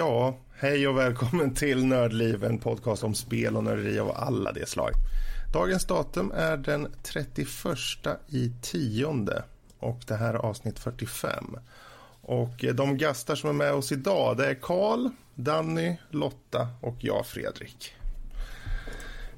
Ja, hej och välkommen till Nördliv, en podcast om spel och nörderi av alla de slag. Dagens datum är den 31 i tionde och det här är avsnitt 45. Och eh, de gastar som är med oss idag det är Karl, Danny, Lotta och jag Fredrik.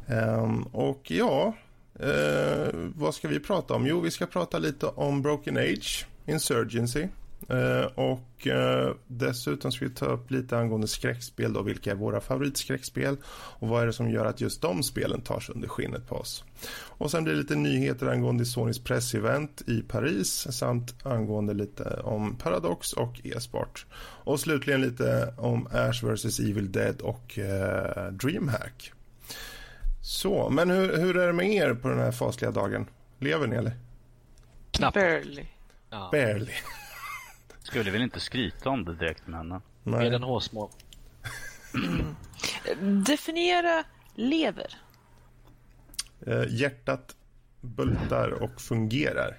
Um, och ja, uh, vad ska vi prata om? Jo, vi ska prata lite om Broken Age, Insurgency. Uh, och uh, dessutom ska vi ta upp lite angående skräckspel då, vilka är våra favoritskräckspel och vad är det som gör att just de spelen tar sig under skinnet på oss. Och sen blir det lite nyheter angående Sonys pressevent i Paris samt angående lite om Paradox och e-sport. Och slutligen lite om Ash vs Evil Dead och uh, Dreamhack. Så, men hur, hur är det med er på den här fasliga dagen? Lever ni eller? Knappt. Barely. Ja. Barely. Skulle väl inte skryta om det direkt med henne. Nej. än hårsmål. Definiera lever. Eh, hjärtat bultar och fungerar.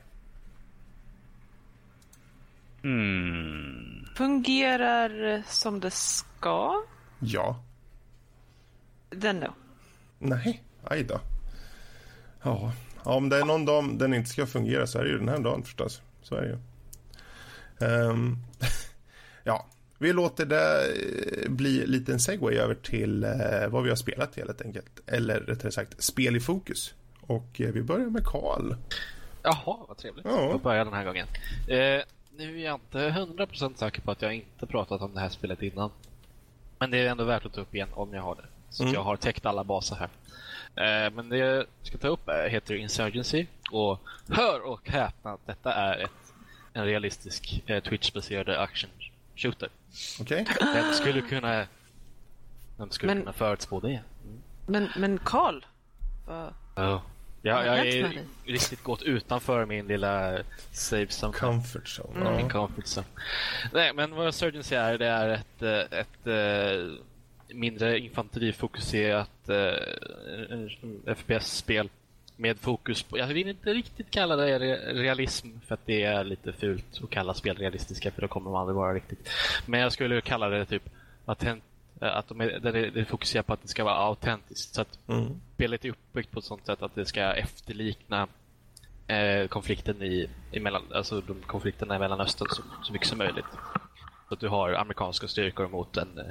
Hmm. Fungerar som det ska. Ja. Den då. Nej, aj då. Ja. ja, om det är någon dag den inte ska fungera så är det ju den här dagen förstås. Så är det ju. Ehm, ja, vi låter det eh, bli en liten segway över till eh, vad vi har spelat helt enkelt. Eller rättare sagt, spel i fokus. Och eh, vi börjar med Karl. Jaha, vad trevligt. Ja. Jag börjar den här gången. Eh, nu är jag inte 100% säker på att jag inte pratat om det här spelet innan. Men det är ändå värt att ta upp igen om jag har det. Så att Mm. jag har täckt alla baser här. Eh, men det jag ska ta upp är, heter Insurgency. Och hör och häpna, detta är ett, en realistisk eh, Twitch-baserad action shooter. Okej? Vem skulle kunna, vem skulle Men- kunna förutspå det? Men, men Karl. vad- Ja. Jag, jag är riktigt gått utanför min lilla safe zone. Comfort zone. Mm. Min comfort zone. Nej, men vad Surgency är, det är ett, eh, ett eh, mindre infanterifokuserat eh, FPS-spel med fokus på, jag vill inte riktigt kalla det re- realism för att det är lite fult att kalla spel realistiska för då kommer de aldrig vara riktigt. Men jag skulle kalla det typ autent, eh, att de är, det, det fokuserar på att det ska vara autentiskt. Så att Mm. spelet är uppbyggt på ett sånt sätt att det ska efterlikna eh, konflikten i, i mellan, alltså de konflikterna i Mellanöstern så, så mycket som möjligt. Så att du har amerikanska styrkor mot en, eh,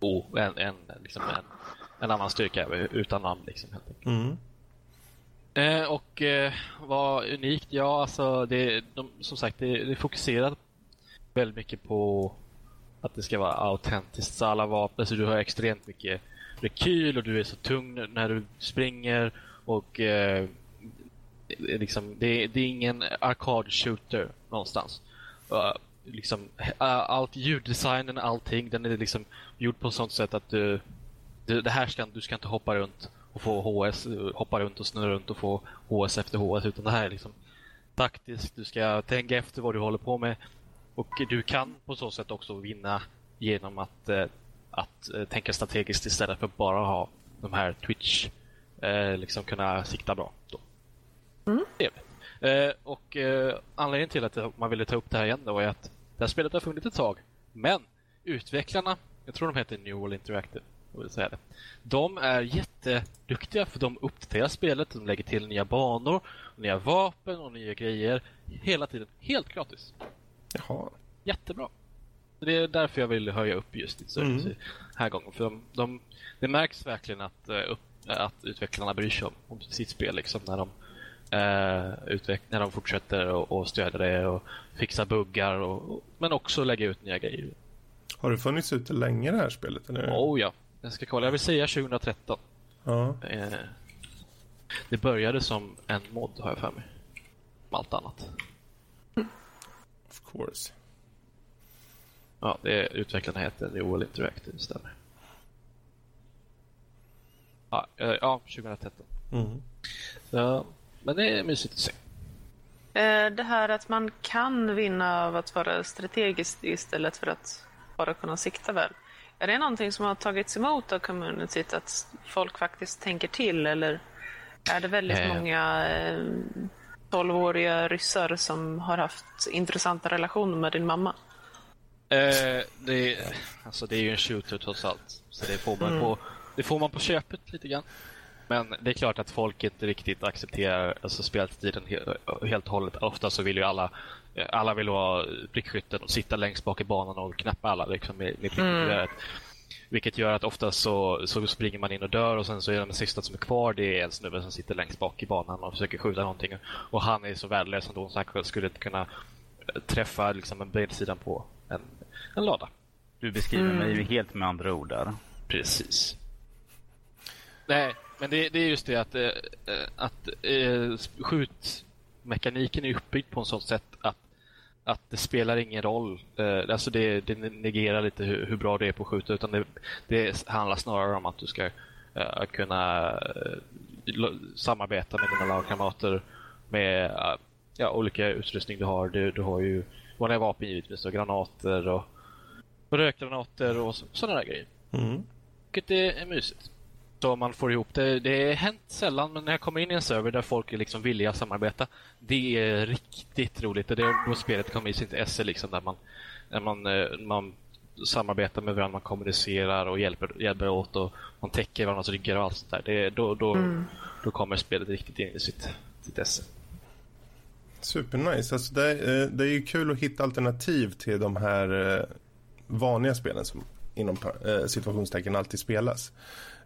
o, en, en, liksom en, en annan styrka utan namn. Liksom, helt enkelt. Mm. Eh, och eh, vad unikt? Ja, alltså det, de, som sagt, det, det är fokuserat väldigt mycket på att det ska vara autentiskt. Så alla vapen, så du har extremt mycket rekyl och du är så tung när du springer och eh, liksom, det, det är ingen arcade shooter någonstans. Uh, liksom, uh, allt ljuddesignen, allting, den är liksom gjord på ett sånt sätt att du, du det här ska, du ska inte hoppa runt och få HS, hoppa runt och snurra runt och få HS efter HS, utan det här är liksom taktiskt. Du ska tänka efter vad du håller på med och du kan på så sätt också vinna genom att, eh, att eh, tänka strategiskt istället för bara ha de här Twitch, eh, liksom kunna sikta bra. Då. Eh, och anledningen till att man ville ta upp det här igen då är att det här spelet har funnits ett tag, men utvecklarna, jag tror de heter New World Interactive, jag vill säga det. De är jätteduktiga för de uppdaterar spelet, de lägger till nya banor, nya vapen och nya grejer hela tiden, helt gratis. Jaha. Jättebra. Det är därför jag vill höja upp just Insurgency Mm. här gången. För de, de, det märks verkligen att, eh, upp, att utvecklarna bryr sig om, om sitt spel liksom, när de eh, utveck- när de fortsätter och, och stödja det och fixa buggar och, och, men också lägga ut nya grejer. Har det funnits ute länge det här spelet? Eller? Oh ja, jag ska kolla. Jag vill säga 2013. Ja. Eh, det började som en mod har jag för mig. Om allt annat. Of course. Ja, det är, utvecklarna heter New World Interactive, stämmer. Ja, eh, ja 2013. Mm. Så, men det är mysigt att se. Eh, Det här att man kan vinna av att vara strategiskt istället för att bara kunna sikta väl. Är det någonting som har tagits emot av communityt att folk faktiskt tänker till eller är det väldigt Eh. många eh, 12-åriga ryssar som har haft intressanta relationer med din mamma? Eh, det, alltså det är ju en shooter trots allt. Så det får, man Mm. på, det får man på köpet lite grann. Men det är klart att folk inte riktigt accepterar alltså speltiden he- helt och hållet. Ofta så vill ju alla eh, alla vill vara prickskytten och sitta längst bak i banan och knappa alla liksom, med, med prickgeväret. Vilket gör att ofta så, så springer man in och dör och sen så är den sista som är kvar det är en snubbe som sitter längst bak i banan och försöker skjuta någonting. Och han är så värdelös ändå så han skulle inte kunna eh, träffa liksom, en bredsidan på en, en lada. Du beskriver mig ju helt med andra ord där. Precis. Nej, men det, det är just det att, eh, eh, att eh, skjutmekaniken är uppbyggd på ett sånt sätt att, att det spelar ingen roll. Eh, alltså det, det negerar lite hur, hur bra det är på att skjuta utan det, det handlar snarare om att du ska eh, kunna eh, samarbeta med dina lagkamrater med eh, ja, olika utrustning du har. Du, du har ju vanliga vapen givetvis och granater och, och rökgranater och sådana där grejer. Mm. Vilket är, är mysigt. Så man får ihop det. Det har hänt sällan, men när jag kommer in i en server där folk är liksom villiga att samarbeta, det är riktigt roligt. Det är då spelet kommer i sitt esse, liksom, där man, där man, eh, man samarbetar med varandra, man kommunicerar och hjälper, hjälper åt och man täcker varandras ryggar och allt sånt där. Det, då, då, då kommer spelet riktigt in i sitt, sitt esse. Supernice. Alltså det, är- det är ju kul att hitta alternativ till de här eh, vanliga spelen som inom eh, situationstecken alltid spelas.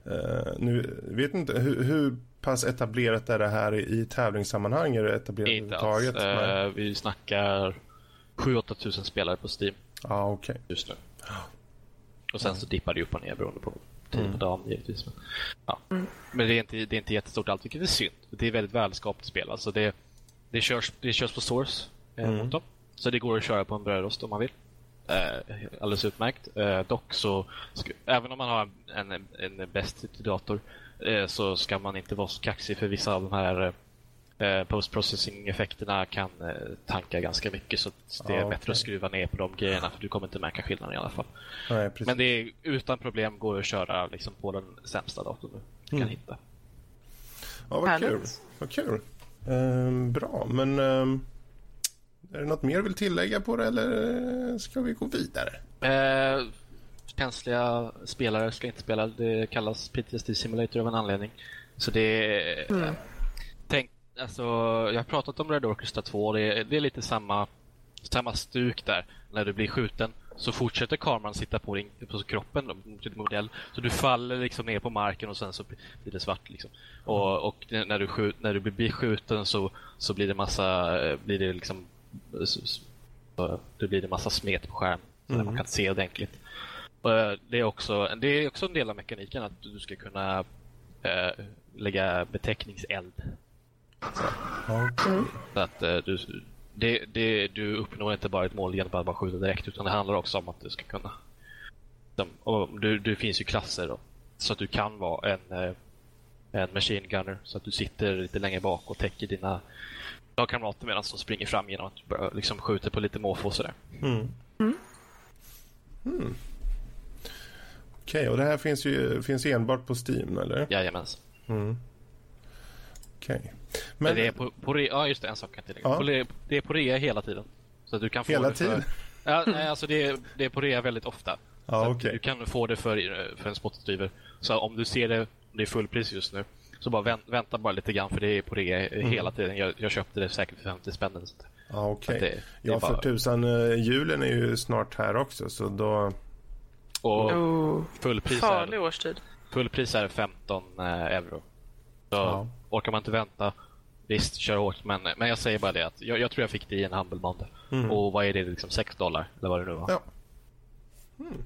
Eh, nu vet inte, hur, hur pass etablerat är det här i tävlingssammanhang? Är det etablerat Inte alls. Eh, vi snackar 7-8 tusen spelare på Steam Ja, okej. just nu. Och sen så dippar det upp och ner beroende på tid på dagen givetvis. Men, ja. men det, är inte, det är inte jättestort allt, vilket är synd. Det är väldigt välskapat spel. Alltså det, det, körs, det körs på Source eh, motorn. Så det går att köra på en brödrost om man vill. Eh, alldeles utmärkt. Eh, dock så, även om man har en, en, en bäst dator eh, så ska man inte vara så kaxig för vissa av de här eh, post-processing-effekterna kan eh, tanka ganska mycket så det är Ja, bättre att skruva ner på de grejerna för du kommer inte märka skillnaden i alla fall. Nej. Men det är utan problem går att köra liksom, på den sämsta datorn du kan hitta. ja, vad kul. Vad kul. Ehm, bra, men ehm, är det något mer du vill tillägga på det eller eh, ska vi gå vidare? Eh, känsliga spelare ska inte spela. Det kallas PTSD Simulator av en anledning. Så det är... Tänk, alltså, jag har pratat om Red Orchestra 2 och det är, det är lite samma, samma stuk där. När du blir skjuten så fortsätter kameran sitta på, din, på kroppen, då, mot din modell. Så du faller liksom ner på marken och sen så blir det svart. Liksom. Och, och när, du skjut, när du blir skjuten så, så blir det massa, eh, blir det liksom så, då blir det massa smet på skärmen. Så där man kan se ordentligt. Och, eh, det, är också, det är också en del av mekaniken att du ska kunna eh, lägga beteckningseld. Okej. Så att eh, du, det, det, du uppnår inte bara ett mål genom att bara skjuta direkt utan det handlar också om att du ska kunna... Och du, det finns ju klasser då. Så att du kan vara en, en machine gunner så att du sitter lite längre bak och täcker dina lagkamrater medan de springer fram genom att bara liksom skjuter på lite måfå och sådär. Okej, och det här finns ju finns enbart på Steam, eller? Jajamensan. Okej. Men Men det är på, på rea, ja just det, en sak kan jag tillägga. Ja. På, det är på rea hela tiden. Så att du kan få Hela det för, tiden? Ja, nej, alltså det är, det är på rea väldigt ofta. Ja, okej. Du kan få det för, för en spottstyver. Så om du ser det, det är fullpris just nu, så bara vänt, vänta bara lite grann för det är på rea Mm. hela tiden. Jag, jag köpte det säkert för 50 spänn. okej. Att det- det Ja, för bara- tusan, eh, julen är ju snart här också, så då... Och Oh, fullpris farlig är, årstid. fullpris är 15 eh, euro. Så Ja. orkar man inte vänta, visst, kör hårt. Men, men jag säger bara det att jag, jag tror jag fick det i en Humble Bundle. Och vad är det, liksom 6 dollar? Eller vad det nu var. Ja.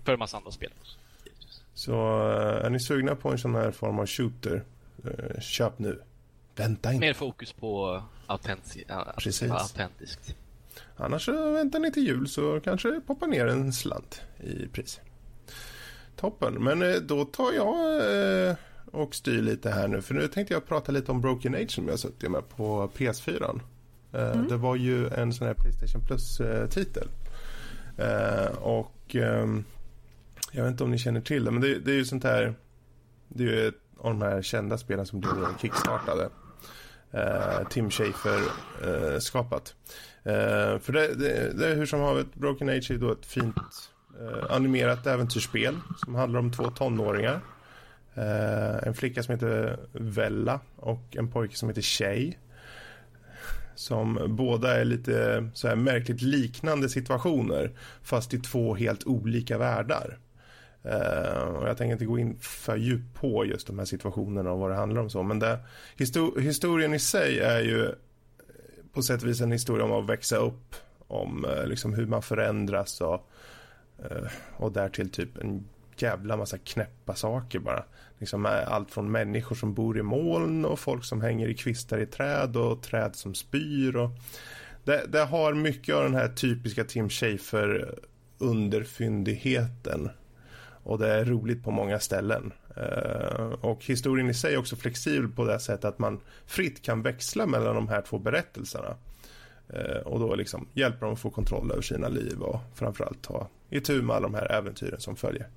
För en massa andra spel. Så eh, är ni sugna på en sån här form av shooter, köp nu. Vänta inte. Mer fokus på autentiskt. Precis. autentiskt. Annars så väntar ni till jul så kanske det poppar ner en slant i pris. Toppen. Men eh, då tar jag eh, och styr lite här nu. För nu tänkte jag prata lite om Broken Age som jag suttit med på PS4. Eh, Det var ju en sån här Playstation Plus-titel. Eh, och ehm, jag vet inte om ni känner till det, men det, det är ju sånt här. Det är ju ett av de här kända spelen som blev kickstartade. eh, Tim Schafer eh, skapat. Eh, för det, det, det, är hur som havet, Broken Age är då ett fint eh, animerat äventyrsspel som handlar om två tonåringar. Eh, en flicka som heter Vella och en pojke som heter Shay. Som båda är lite så här märkligt liknande situationer fast i två helt olika världar. Uh, och jag tänker inte gå in för djupt på just de här situationerna och vad det handlar om så. Men det, histor historien i sig är ju eh, på sätt och vis en historia om att växa upp. Om uh, liksom hur man förändras och, uh, och därtill typ en jävla massa knäppa saker bara. Liksom allt från människor som bor i moln och folk som hänger i kvistar i träd och träd som spyr. Och det, det har mycket av den här typiska Tim Schafer underfyndigheten och det är roligt på många ställen. Eh, och historien i sig är också flexibel på det sättet att man fritt kan växla mellan de här två berättelserna. Eh, och då liksom hjälper de att få kontroll över sina liv och framförallt ta itu med alla de här äventyren som följer.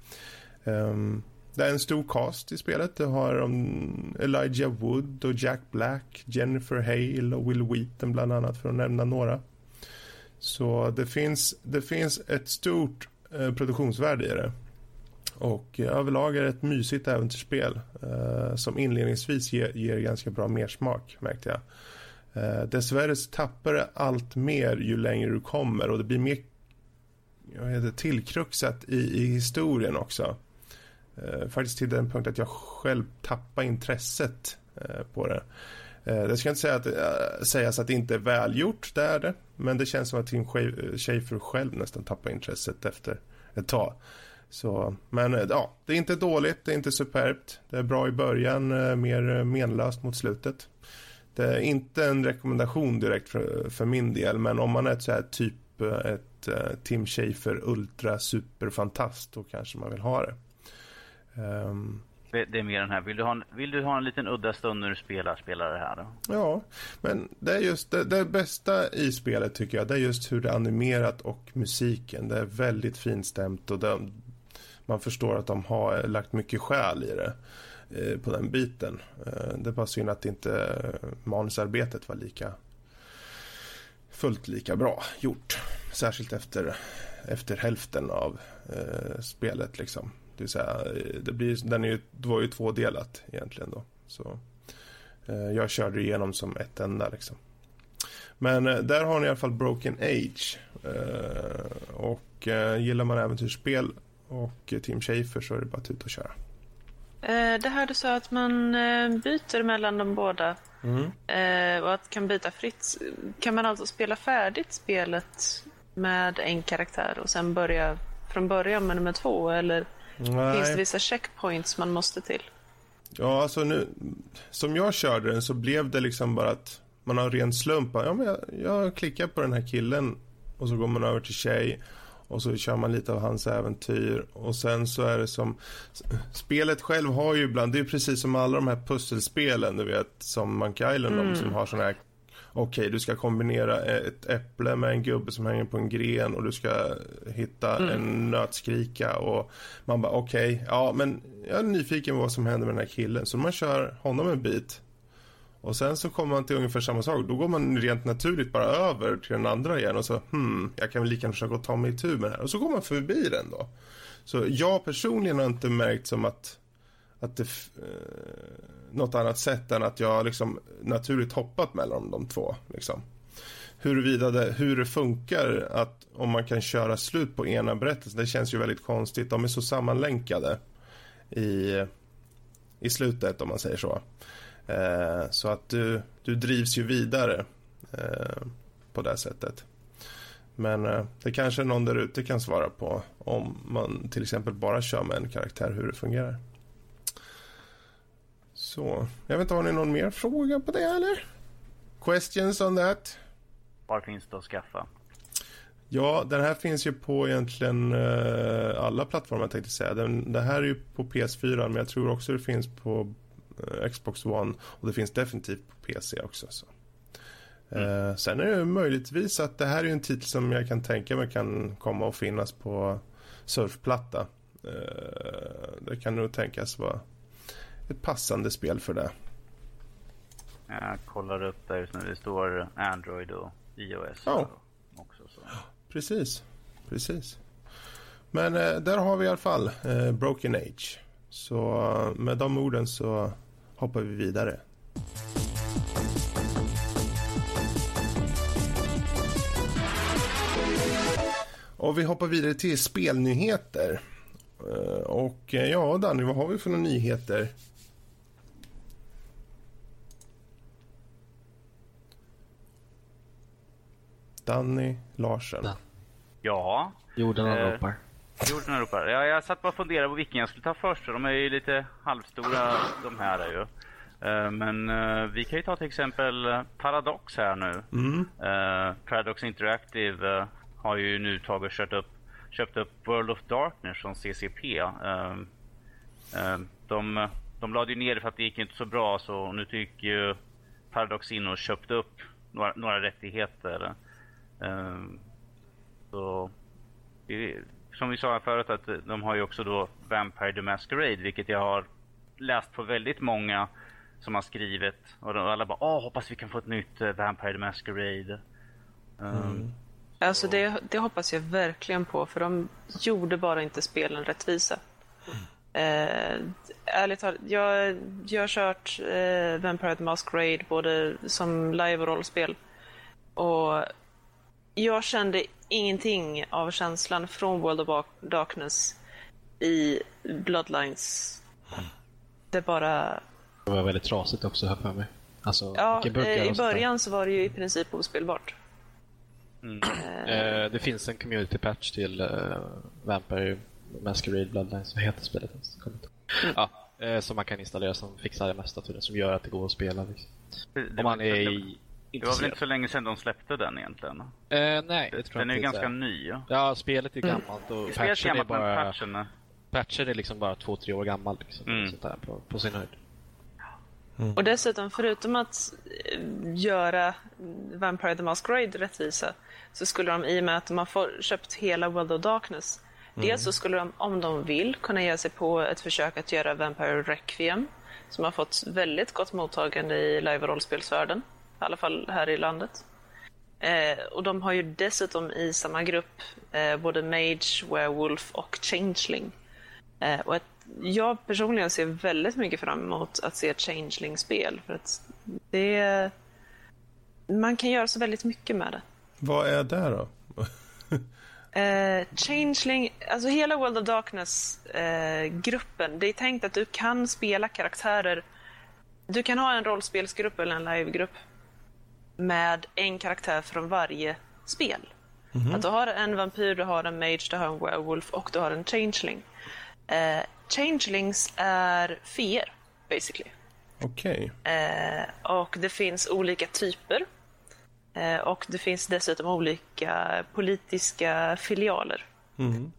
Ehm, det är en stor cast i spelet. Det har um, Elijah Wood och Jack Black, Jennifer Hale och Will Wheaton bland annat för att nämna några. Så det finns, det finns ett stort eh, produktionsvärde i det. Och eh, överlag är det ett mysigt äventyrsspel eh, som inledningsvis ger, ger, ganska bra mersmak märkte jag. Eh, dessvärre tappar det allt mer ju längre du kommer och det blir mer jag heter, tillkruxat i, i historien också. Eh, faktiskt till den punkt att jag själv tappar intresset eh, på det. Eh, det ska inte säga att, äh, sägas att det inte är välgjort, det är det. Men det känns som att Tim Schafer eh, själv nästan tappar intresset efter ett tag. Så, men eh, ja, det är inte dåligt, det är inte superbt. Det är bra i början, eh, mer menlöst mot slutet. Det är inte en rekommendation direkt för, för min del, men om man är ett så här typ eh, ett Tim Schafer ultra superfantast då kanske man vill ha det. Um, det är mer den här, vill du ha en, vill du ha en liten udda stund när du spelar, spela det här då? Ja, men det är just det, det bästa i spelet tycker jag, det är just hur det är animerat och musiken. Det är väldigt finstämt och det, man förstår att de har lagt mycket själ i det eh, på den biten. Eh, det är bara synd att inte manusarbetet var lika fullt lika bra gjort. Särskilt efter, efter hälften av eh, spelet liksom. Det, vill säga, eh, det, blir, den är ju, det var ju tvådelat egentligen då. Så, eh, jag körde igenom som ett enda liksom. Men eh, där har ni i alla fall Broken Age. Eh, och eh, gillar man äventyrsspel och Tim Schafer så är det bara att ut och köra. Eh, det här du sa att man eh, byter mellan de båda mm. Eh, och att kan byta fritt. Kan man alltså spela färdigt spelet med en karaktär och sen börja från början med nummer två? Eller Nej. finns det vissa checkpoints man måste till? Ja, alltså nu, som jag körde den så blev det liksom bara att man har ren slump. Ja, men jag, jag klickar på den här killen och så går man över till tjej och så kör man lite av hans äventyr och sen så är det som spelet själv har ju ibland, det är precis som alla de här pusselspelen du vet som Monkey Island mm. som har sådana här okej okay, du ska kombinera ett äpple med en gubbe som hänger på en gren och du ska hitta mm. en nötskrika och man bara okej, okay, ja men jag är nyfiken på vad som händer med den här killen så man kör honom en bit och sen så kommer man till ungefär samma sak. Då går man rent naturligt bara över till den andra igen och så hmm, jag kan väl lika gärna försöka ta mig tur med det här. Och så går man förbi den då. Så jag personligen har inte märkt som att, att det eh, något annat sätt än att jag liksom naturligt hoppat mellan de två liksom. Huruvida det, hur det funkar att om man kan köra slut på ena berättelsen, det känns ju väldigt konstigt. De är så sammanlänkade i, i slutet om man säger så. Eh, så att du, du drivs ju vidare eh, på det sättet. Men eh, det kanske någon där ute kan svara på om man till exempel bara kör med en karaktär hur det fungerar. Så, jag vet inte, har ni någon mer fråga på det eller? Questions on that? Var finns det att skaffa? Ja, den här finns ju på egentligen alla plattformar tänkte jag säga. Den, det här är ju på PS4 men jag tror också det finns på Xbox One och det finns definitivt på PC också. Så. Mm. Eh, sen är det möjligtvis att det här är en titel som jag kan tänka mig kan komma att finnas på surfplatta. Eh, det kan nog tänkas vara ett passande spel för det. Jag kollar upp där just nu. Det står Android och iOS. Ja. Också, så. Precis, precis. Men eh, där har vi i alla fall eh, Broken Age. Så eh, med de orden så hoppar vi vidare. Och vi hoppar vidare till spelnyheter. Eh, Och eh, ja, Danny, vad har vi för några nyheter? Danny Larsen. Ja, Jorden Eh, Jorden ropar. Ja, jag satt bara och funderade på vilken jag skulle ta först. De är ju lite halvstora de här är ju. Eh, Men eh, vi kan ju ta till exempel eh, Paradox här nu. Mm. Eh, Paradox Interactive eh, har ju nu tagit och köpt upp, köpt upp World of Darkness från CCP. De, de lade ju ner det för att det gick inte så bra så nu tycker ju Paradox in och köpte upp några, några rättigheter. Så det, som vi sa här förut att de har ju också då Vampire the Masquerade vilket jag har läst på väldigt många som har skrivit och de, alla bara åh hoppas vi kan få ett nytt eh, Vampire the Masquerade. Um, Alltså det, det hoppas jag verkligen på, för de gjorde bara inte spelen rättvisa. Eh, ärligt talat, jag, jag har kört eh, Vampire the Masquerade både som live och rollspel. Och jag kände ingenting av känslan från World of Darkness i Bloodlines. Det bara... Det var väldigt trasigt också, här för mig. Alltså, Ja, eh, i början så var det ju i princip ospelbart. mm. Eh, det finns en community patch till uh, Vampire Masquerade Bloodlines. Vad heter spelet ens? Ihåg. Ja, eh, som man kan installera som fixar det mesta. Som gör att det går att spela. Liksom. det, Om man är det, i, det var väl inte så länge sedan de släppte den egentligen? Eh, nej, det tror Den är ju ganska ny. Ja. Spelet är Mm. gammalt och Spelet patchen är gammalt men bara... patchen är... Patchen är liksom bara två, tre år gammal. Liksom, Mm. sånt där, på, på sin höjd. Och dessutom, förutom att eh, göra Vampire the Masquerade rättvisa, så skulle de, i och med att de har få- köpt hela World of Darkness, dels så skulle de, om de vill, kunna ge sig på ett försök att göra Vampire Requiem, som har fått väldigt gott mottagande i live och rollspelsvärlden, i alla fall här i landet. Eh, och de har ju dessutom i samma grupp eh, både Mage, Werewolf och Changeling. Eh, och ett, jag personligen ser väldigt mycket fram emot att se ett Changeling-spel. För att det... Man kan göra så väldigt mycket med det. Vad är det då? Eh, Changeling, alltså hela World of Darkness-gruppen, det är tänkt att du kan spela karaktärer. Du kan ha en rollspelsgrupp eller en livegrupp med en karaktär från varje spel. Att du har en vampyr, du har en mage, du har en werewolf och du har en changeling. Eh, changelings är feer, basically. Okej. Eh, och det finns olika typer. Eh, och det finns dessutom olika politiska filialer. Mhm.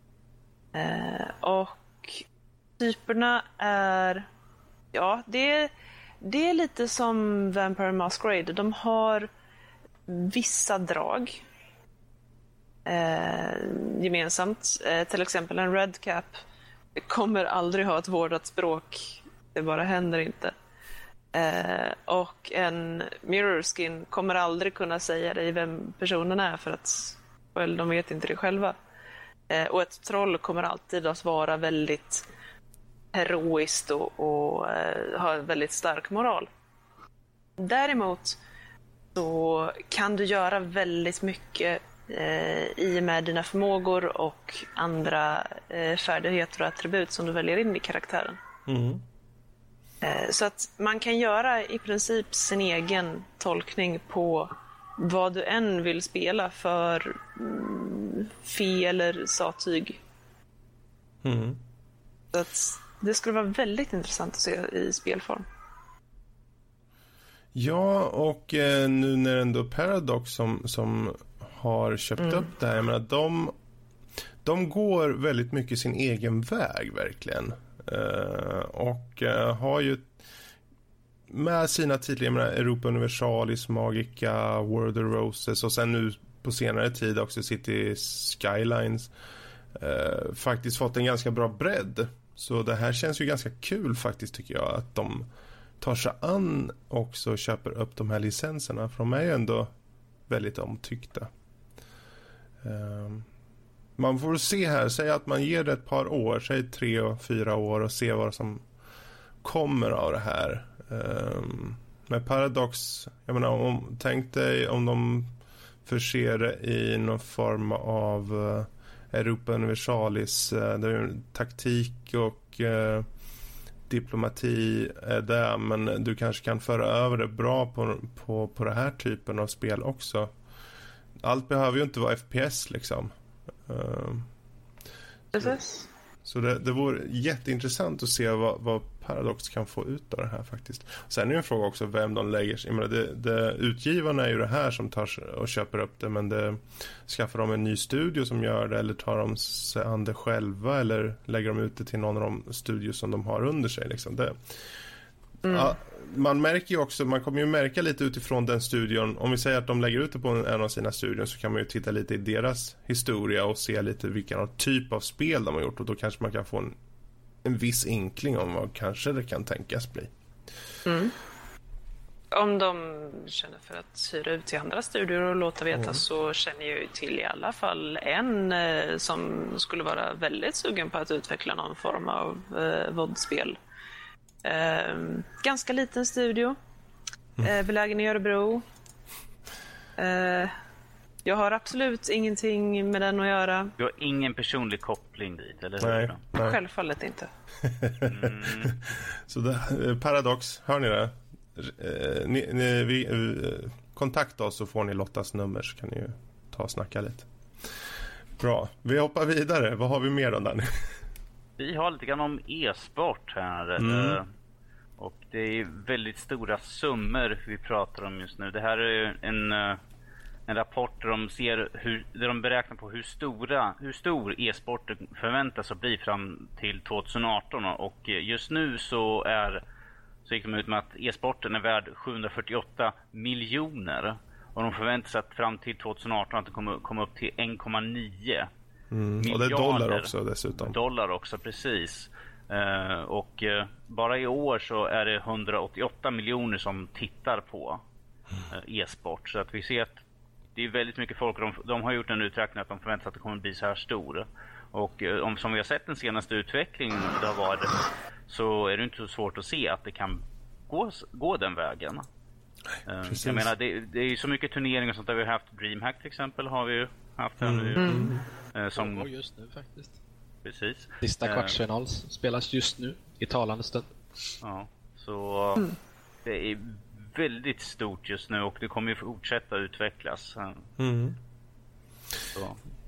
Eh, och typerna är... Ja, det är, det är lite som Vampire Masquerade. De har vissa drag eh, gemensamt. Eh, till exempel en Red Cap kommer aldrig ha ett vårdat språk. Det bara händer inte. Eh, och en Mirror Skin kommer aldrig kunna säga dig vem personen är för att well, de vet inte det själva. Eh, och ett troll kommer alltid att vara väldigt heroiskt och, och eh, ha en väldigt stark moral. Däremot så kan du göra väldigt mycket eh, i och med dina förmågor och andra eh, färdigheter och attribut som du väljer in i karaktären. Mhm. Eh, Så att man kan göra i princip sin egen tolkning på vad du än vill spela för mm, fe eller satyg. Mhm. Så att det skulle vara väldigt intressant att se i spelform. Ja, och eh, nu när ändå Paradox som, som har köpt upp det här. Jag menar, de, de går väldigt mycket sin egen väg, verkligen. Eh, och eh, har ju med sina titlar, Europa Universalis, Magica, World of Roses och sen nu på senare tid också City Skylines eh, faktiskt fått en ganska bra bredd. Så det här känns ju ganska kul faktiskt tycker jag att de tar sig an också och köper upp de här licenserna. För de är ju ändå väldigt omtyckta. Um, man får se här, säg att man ger det ett par år, säg tre och fyra år och se vad som kommer av det här. Um, med Paradox, jag menar om, tänk dig om de förser det i någon form av uh, Europa Universalis, uh, taktik och eh, diplomati eh, är det, men du kanske kan föra över det bra på, på, på den här typen av spel också. Allt behöver ju inte vara FPS liksom. Eh, uh, Precis. Så det, det vore jätteintressant att se vad, vad Paradox kan få ut av det här faktiskt. Sen är det en fråga också vem de lägger sig. Det, det, utgivarna är ju det här som tar och köper upp det men det skaffar de en ny studio som gör det eller tar de sig an det själva eller lägger de ut det till någon av de studios som de har under sig liksom. Det, mm. ja, man märker ju också, man kommer ju märka lite utifrån den studion. Om vi säger att de lägger ut det på en av sina studion så kan man ju titta lite i deras historia och se lite vilken typ av spel de har gjort och då kanske man kan få en, en viss inkling om vad kanske det kan tänkas bli. Mm. Om de känner för att hyra ut till andra studior och låta veta mm. så känner jag ju till i alla fall en eh, som skulle vara väldigt sugen på att utveckla någon form av eh, vodspel. Eh, ganska liten studio. Mm. Eh, belägen i Örebro. Eh, jag har absolut ingenting med den att göra. Du har ingen personlig koppling dit, eller nej, nej. Självfallet inte. mm. Så det, eh, Paradox, hör ni det? Eh, ni, ni, vi, eh, kontakta oss så får ni Lottas nummer så kan ni ju ta och snacka lite. Bra, vi hoppar vidare. Vad har vi mer då Danny? Vi har lite grann om e-sport här. Mm. Eh, och det är väldigt stora summor vi pratar om just nu. Det här är en, eh, en rapport där de, ser hur, där de beräknar på hur, stora, hur stor e-sporten förväntas att bli fram till 2018. Och just nu så, är, så gick de ut med att e-sporten är värd 748 miljoner. Och de förväntar sig att fram till 2018 att den kommer komma upp till 1,9 Mm, och det är dollar också dessutom. Dollar också, precis. Uh, och uh, bara i år så är det 188 miljoner som tittar på uh, e-sport. Så att vi ser att det är väldigt mycket folk. De, de har gjort en uträkning att de förväntar sig att det kommer bli så här stor. Och om, som vi har sett den senaste utvecklingen det har varit så är det inte så svårt att se att det kan gå, gå den vägen. Precis. Jag menar, det, det är så mycket turneringar och sånt där vi har haft. Dreamhack till exempel har vi ju haft här nu. Mm. Mm. Som... just nu faktiskt. Precis. Sista eh. kvartsfinal spelas just nu i talande stund. Ja, så mm. det är väldigt stort just nu och det kommer ju fortsätta utvecklas. Mm.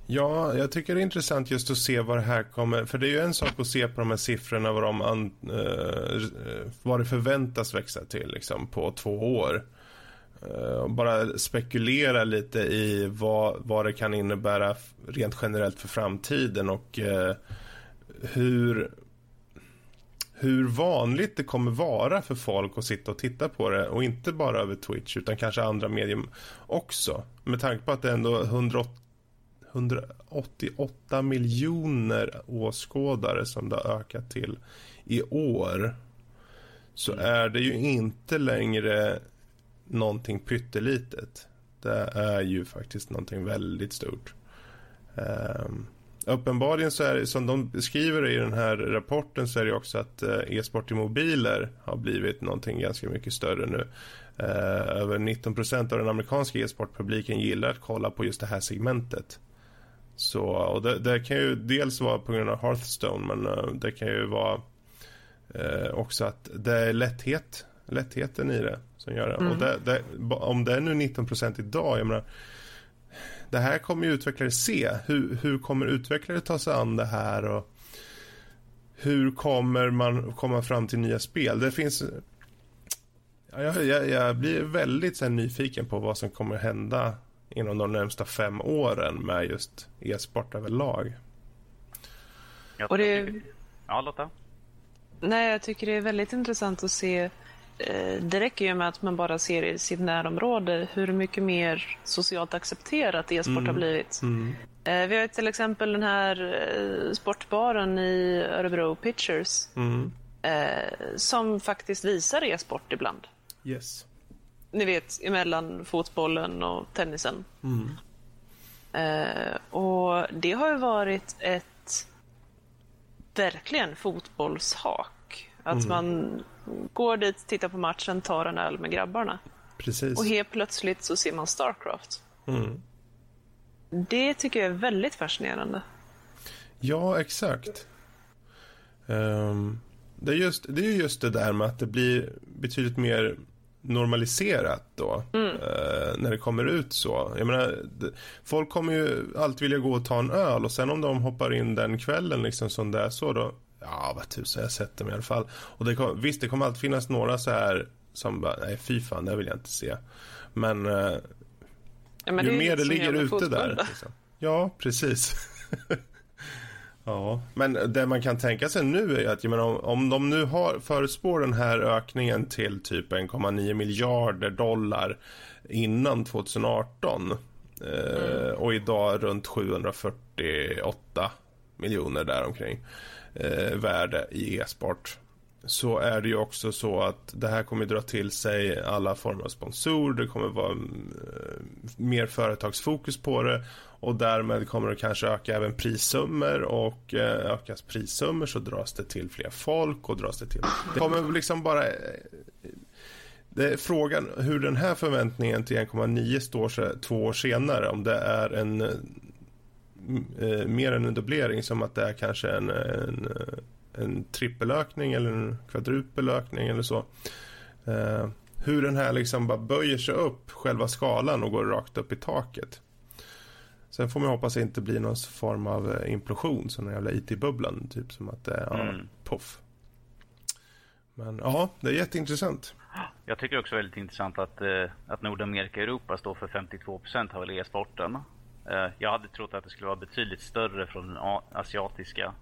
Ja, jag tycker det är intressant just att se vad det här kommer... För det är ju en sak att se på de här siffrorna vad, de an, uh, vad det förväntas växa till liksom, på två år. Uh, bara spekulera lite i vad, vad det kan innebära rent generellt för framtiden och uh, hur, hur vanligt det kommer vara för folk att sitta och titta på det och inte bara över Twitch utan kanske andra medium också. Med tanke på att det är ändå 180 188 miljoner åskådare som det har ökat till i år så mm. är det ju inte längre någonting pyttelitet. Det är ju faktiskt någonting väldigt stort. Um, uppenbarligen så är det, som de skriver i den här rapporten så är det också att uh, e-sport i mobiler har blivit någonting ganska mycket större nu. Uh, över 19 procent av den amerikanska e-sportpubliken gillar att kolla på just det här segmentet. Så, och det, det, kan ju dels vara på grund av Hearthstone men uh, det kan ju vara uh, också att det är lätthet, lättheten i det som gör det. Mm. Och det, det, om det är nu 19% idag, jag menar det här kommer ju utvecklare se. Hur, hur kommer utvecklare ta sig an det här och hur kommer man komma fram till nya spel? Det finns jag, jag, jag blir väldigt så här, nyfiken på vad som kommer hända inom de närmsta fem åren med just e-sport överlag. Och det... Ja, Lotta? Nej, jag tycker det är väldigt intressant att se. Eh, det räcker ju med att man bara ser i sitt närområde hur mycket mer socialt accepterat e-sport mm. har blivit. Mm. Eh, vi har till exempel den här eh, sportbaren i Örebro, Pitchers. Mm. som faktiskt visar e-sport ibland. Yes. Ni vet, emellan fotbollen och tennisen. Eh, och det har ju varit ett verkligen fotbollshak. Att man går dit, tittar på matchen, tar en öl med grabbarna. Precis. Och helt plötsligt så ser man Starcraft. Mm. Det tycker jag är väldigt fascinerande. Ja, exakt. Ehm, det, är just, det är just det där med att det blir betydligt mer normaliserat då. eh, när det kommer ut så. Jag menar, folk kommer ju alltid vilja gå och ta en öl och sen om de hoppar in den kvällen liksom som det är så då. Ja, vad tusan, jag har sett dem i alla fall. Och det kom, visst, det kommer alltid finnas några så här som bara, nej fy fan, det vill jag inte se. Men, eh, Ja, men ju är mer det ligger ute fotboll där. Liksom. Ja, precis. ja, men det man kan tänka sig nu är att jag menar, om, om de nu har förutspår den här ökningen till typ 1,9 miljarder dollar innan 2018 eh, och idag runt 748 miljoner däromkring eh, värde i e-sport så är det ju också så att det här kommer dra till sig alla former av sponsorer. Det kommer vara eh, mer företagsfokus på det och därmed kommer det kanske öka även prissummor och eh, ökas prissummor så dras det till fler folk och dras det till. Det kommer liksom bara eh, det är frågan hur den här förväntningen till 1,9 står sig två år senare. Om det är en eh, eh, mer än en dubblering som att det är kanske en, en, eh, en trippelökning eller en kvadrupelökning eller så. Eh, hur den här liksom bara böjer sig upp själva skalan och går rakt upp i taket. Sen får man hoppas att det inte blir någon form av eh, implosion som den jävla IT-bubblan. Typ som att det är ja, Mm. poff. Men ja, det är jätteintressant. Jag tycker också väldigt intressant att, eh, att Nordamerika och Europa står för 52% av e-sporten. Eh, jag hade trott att det skulle vara betydligt större från den asiatiska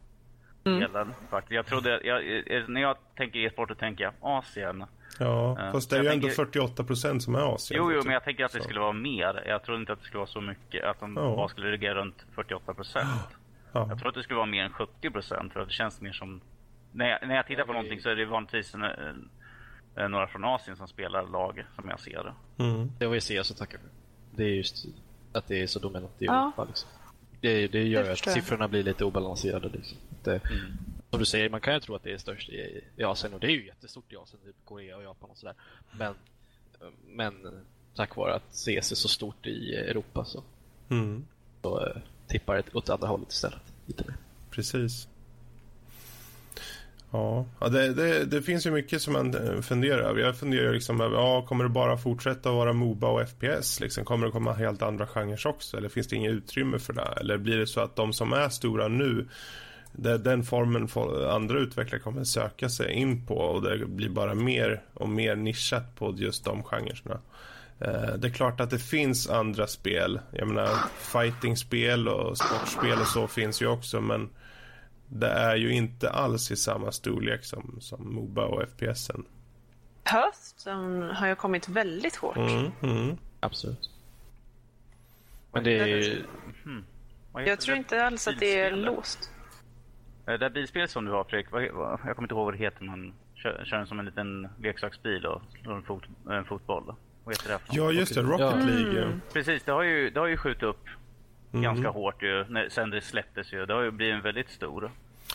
delen. Faktiskt. Jag trodde, jag, eh, när jag tänker e-sport då tänker jag Asien. Ja, Ja, fast det är jag ju ändå tänker- 48 procent som är Asien. Jo, jo, liksom. men jag tänker att det Så. skulle vara mer. Jag trodde inte att det skulle vara så mycket, att de Ja. bara skulle ligga runt 48%. Ja. Jag tror att det skulle vara mer än 70% för att det känns mer som... När jag, när jag tittar på någonting så är det vanligtvis en, en, en, några från Asien som spelar lag, som jag ser det. Mm. Det var ju CS som tackar för. Det är just att det är så dominant i Ja. Europa. Liksom. Det, det gör Det att jag. siffrorna blir lite obalanserade. Liksom. Det, Som du säger, man kan ju tro att det är störst i, i Asien och det är ju jättestort i Asien, typ Korea och Japan och sådär. Men, men tack vare att CS är så stort i Europa så, Mm. så eh, tippar det åt andra hållet istället. Lite mer. Precis. Ja, ja det, det, det finns ju mycket som man eh, funderar över. Jag funderar liksom över, ja, kommer det bara fortsätta vara Moba och FPS? Liksom? Kommer det komma helt andra genrer också? Eller finns det inget utrymme för det? Eller blir det så att de som är stora nu, det, den formen får andra utvecklare kommer söka sig in på och det blir bara mer och mer nischat på just de genrerna. Eh, det är klart att det finns andra spel. Jag menar, fightingspel och sportspel och så finns ju också, men det är ju inte alls i samma storlek som, som Moba och FPSen. Hearthstone har ju kommit väldigt hårt. Mm, mm. Absolut. Men det är ju... Heter Jag tror inte alls att det är låst. Eh, Det här bilspelet som du har Fredrik, jag kommer inte ihåg vad det heter. Man kör, kör den som en liten leksaksbil och slår en, fot, en fotboll. Vad heter det? Ja, just det. Rocket. League. ja. Precis, det har ju, det har ju skjutit upp Mhm. ganska hårt ju, när, sen det släpptes ju. Det har ju blivit en väldigt stor.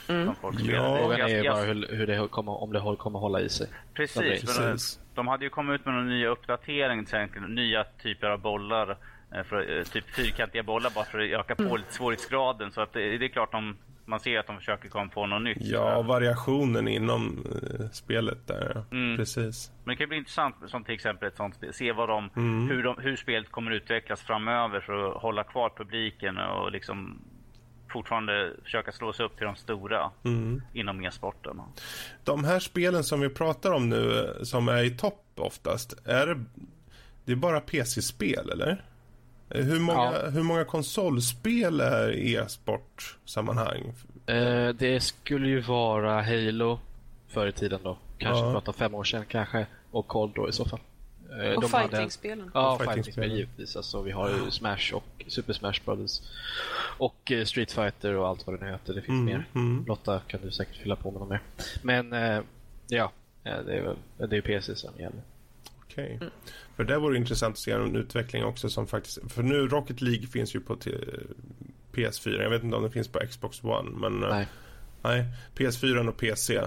Som folk Ja. Frågan är ju bara hur, hur det kommer, om det kommer hålla i sig. Precis, Precis. men, Precis. de hade ju kommit ut med några nya uppdateringar till exempel, nya typer av bollar. eh, För, eh, typ fyrkantiga bollar bara för att öka på lite svårighetsgraden. Så att det, det är klart de, man ser att de försöker komma på något nytt. Ja, variationen inom eh, spelet där. Mm. Precis. Men det kan bli intressant som till exempel ett sånt spel. Se vad de, Mm. hur, de, hur spelet kommer utvecklas framöver för att hålla kvar publiken och liksom fortfarande försöka slå sig upp till de stora Mm. inom e-sporten. De här spelen som vi pratar om nu, eh, som är i topp oftast, är det, det är bara PC-spel, eller? Hur många, Ja. hur många konsolspel är i e-sportsammanhang? Eh, det skulle ju vara Halo förr i tiden då. Kanske Ja. prata fem år sedan kanske. Och Cold då i så fall. Eh, Och hade- fighting-spelen. Ja, fighting-spelen. givetvis. Alltså, vi har ju Smash och Super Smash Brothers. Och eh, Street Fighter och allt vad det nu heter. Det finns Mm, mer. mm. Lotta kan du säkert fylla på med något mer. Men eh, ja, eh, det är väl det är ju PC som gäller. Okej. För det vore intressant att se en utveckling också som faktiskt... För nu Rocket League finns ju på t- PS4. Jag vet inte om det finns på Xbox One. Men eh, Nej. nej, PS4 och PC.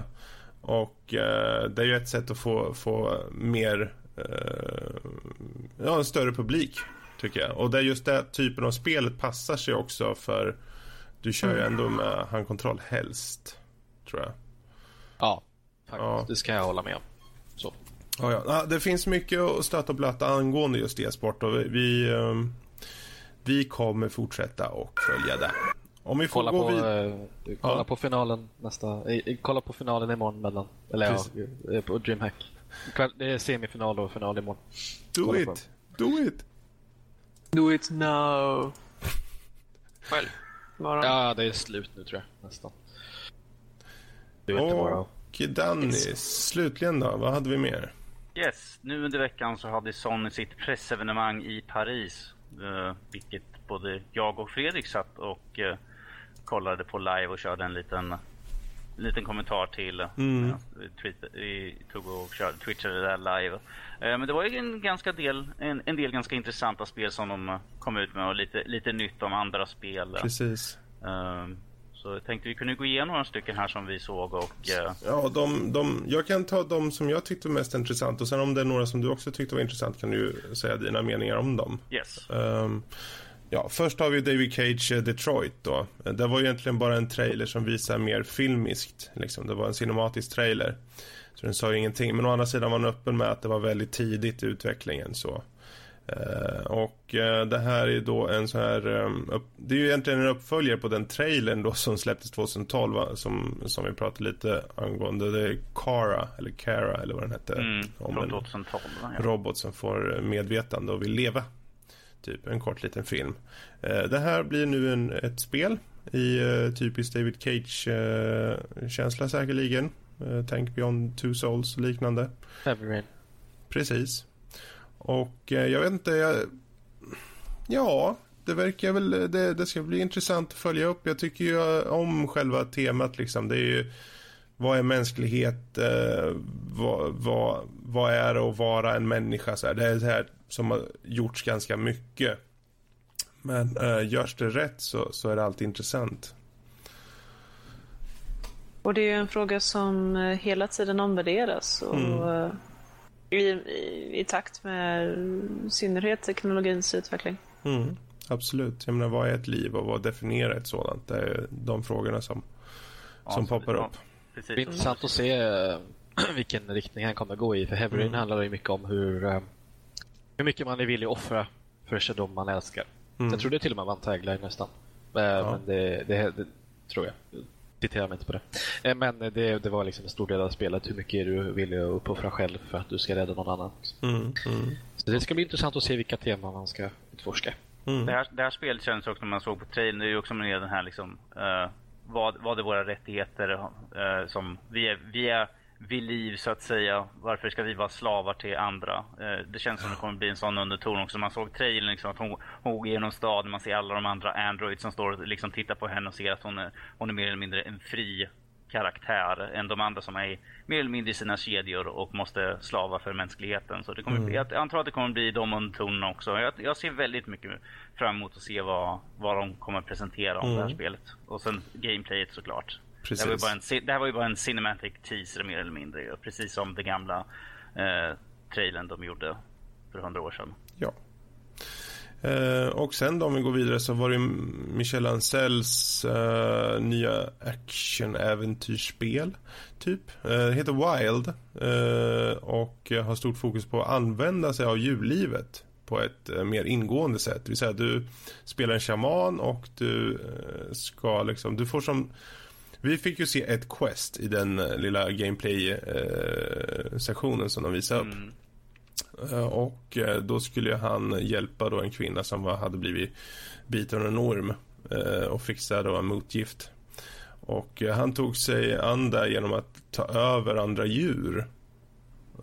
Och eh, det är ju ett sätt att få, få mer... Eh, ja, en större publik. Tycker jag. Och det är just den typen av spelet passar sig också för... Du kör ju ändå med handkontroll helst. Tror jag. Ja, faktiskt. Ja. Det ska jag hålla med om. Ja, ja. Ja, det finns mycket att stöta och blöta angående just e-sport och vi, vi, ehm, kommer fortsätta och följa det. Om vi får Kolla, gå på, vid... eh, kolla Ja. på finalen nästa... Kolla på finalen imorgon mellan... Eller ja, Precis. eh, på DreamHack. Det är semifinal och final imorgon. Do kolla it! Do it! Do it now. Själv. Bara. Ja, det är slut nu tror jag. Nästan. Du vet. Och Danny, slutligen då, vad hade vi mer? Yes, nu under veckan så hade Sony sitt pressevenemang i Paris. Eh, vilket både jag och Fredrik satt och eh, kollade på live och körde en liten, liten kommentar till. eh, Mm. ja, vi, tweet, vi tog och körde, twitchade det där live. Eh, men det var ju en, ganska del, en, en del ganska intressanta spel som de kom ut med och lite, lite nytt om andra spel. Precis. Eh, så jag tänkte vi kunde gå igenom några stycken här som vi såg och eh, Ja, de, de, jag kan ta de som jag tyckte var mest intressant och sen om det är några som du också tyckte var intressant kan du säga dina meningar om dem. yes. Ehm, ja, först har vi David Cage eh, Detroit då. Det var egentligen bara en trailer som visar mer filmiskt. Liksom. Det var en cinematisk trailer. Så den sa ju ingenting. Men å andra sidan var den öppen med att det var väldigt tidigt i utvecklingen. Så. Eh, och eh, det här är då en sån här... upp, det är ju egentligen en uppföljare på den trailern då som släpptes 2012 va? Som, som vi pratade lite angående. Det är Cara, eller Cara eller vad den hette. Mm, Om en- 2012. Ja. robot som får medvetande och vill leva. Typ en kort liten film. Eh, det här blir nu en, ett spel i eh, typisk David Cage-känsla säkerligen. Eh, tänk Beyond Two Souls och liknande. Heavy Rain. Precis. Och eh, jag vet inte, jag... Ja, det verkar väl... Det, det ska bli intressant att följa upp. Jag tycker ju om själva temat liksom. Det är ju... Vad är mänsklighet? Eh, vad, vad, vad är det att vara en människa? Så här. Det är det här som har gjorts ganska mycket. Men eh, görs det rätt så, så är det alltid intressant. Och det är ju en fråga som eh, hela tiden omvärderas. Och, Mm. I, i, I takt med i synnerhet teknologins utveckling. Mm, absolut. Jag menar, vad är ett liv och vad definierar ett sådant? Det är de frågorna som, Ja, som poppar ja, upp. Det Precis. blir intressant att se eh, vilken riktning han kommer gå i. För Heavy Rain Mm. handlar ju mycket om hur, eh, hur mycket man är villig att offra för de man älskar. Mm. Jag tror det till och med var en tagline nästan. Eh, Men det, det, det tror jag. Citera mig inte på det. Eh, Men det, det var liksom en stor del av spelet. Hur mycket är du villig att uppoffra själv för att du ska rädda någon annan? Mm, mm, Så det ska bli intressant att se vilka teman man ska utforska. mm. Det, här, det här spelet känns också när man såg på trailern, det är ju också med den här liksom, eh, vad, vad är våra rättigheter eh, som, vi är, vi är vid liv så att säga, varför ska vi vara slavar till andra? Eh, det känns som det kommer bli en sån underton också. Man såg trailern liksom att hon, hon går genom staden, man ser alla de andra androids som står och liksom tittar på henne och ser att hon är, hon är mer eller mindre en fri karaktär än de andra som är mer eller mindre i sina kedjor och måste slava för mänskligheten. Så det kommer, bli- jag antar att det kommer bli de undertonerna också. Jag, jag ser väldigt mycket fram emot att se vad, vad de kommer presentera om det här spelet. Och sen gameplayet såklart. Det här, var ju Precis. bara en, det här var ju bara en cinematic teaser mer eller mindre. Precis som det gamla eh, trailern de gjorde för hundra år sedan. Ja. Eh, och sen då om vi går vidare så var det Michel Ancells eh, nya action-äventyrsspel. Typ. Eh, det heter Wild. Eh, och har stort fokus på att använda sig av djurlivet på ett eh, mer ingående sätt. Det vill säga du spelar en shaman och du eh, ska liksom, du får som vi fick ju se ett quest i den eh, lilla gameplay-sektionen som de visade upp. Mm. Eh, Och eh, då skulle han hjälpa då en kvinna som var, hade blivit biten av en orm eh, och fixa då motgift. Och eh, han tog sig an där genom att ta över andra djur.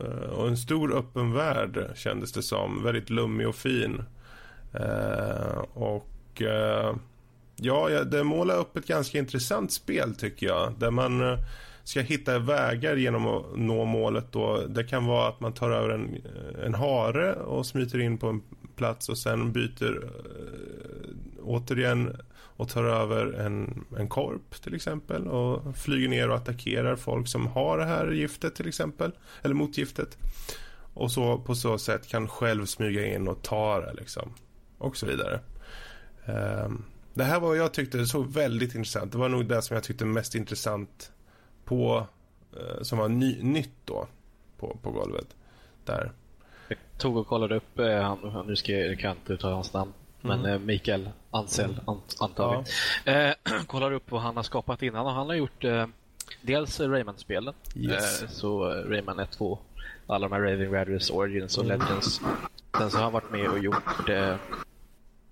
Eh, och en stor öppen värld kändes det som. Väldigt lummig och fin. Eh, och eh, ja, det målar upp ett ganska intressant spel tycker jag. Där man eh, ska hitta vägar genom att nå målet. Då. Det kan vara att man tar över en, eh, en hare och smiter in på en plats och sen byter äh, återigen och tar över en, en korp till exempel och flyger ner och attackerar folk som har det här giftet till exempel, eller motgiftet. Och så på så sätt kan själv smyga in och ta det liksom. Och så vidare. Um, det här var vad jag tyckte såg väldigt intressant. Det var nog det som jag tyckte mest intressant på, uh, som var ny, nytt då på, på golvet. Där. Jag tog och kollade upp, eh, nu ska jag, kan inte uttala hans namn, mm. men eh, Mikael Ansel mm. ant, antar vi. Eh, kollar upp vad han har skapat innan och han har gjort eh, dels Rayman-spelen, yes. eh, så eh, Rayman 1, 2, alla de här Raving Raiders, Origins och mm. Legends. Sen så har han varit med och gjort eh,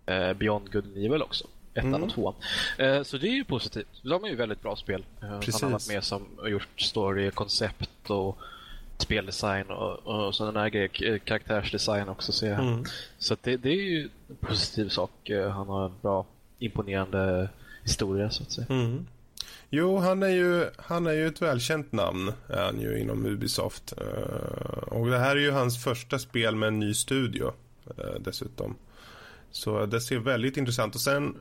eh Beyond Good and Evil också. Ettan mm. och tvåan. Eh, så det är ju positivt. De är ju väldigt bra spel. Eh, han har varit med som och gjort story, koncept och speldesign och, och sådana där grejer. Karaktärsdesign också ser jag. Mm. Så det, det, är ju en positiv sak. Eh, han har en bra, imponerande historia så att säga. Mm. Jo, han är, ju, han är ju ett välkänt namn är han ju inom Ubisoft. Uh, och det här är ju hans första spel med en ny studio uh, dessutom. Så det ser väldigt intressant och sen,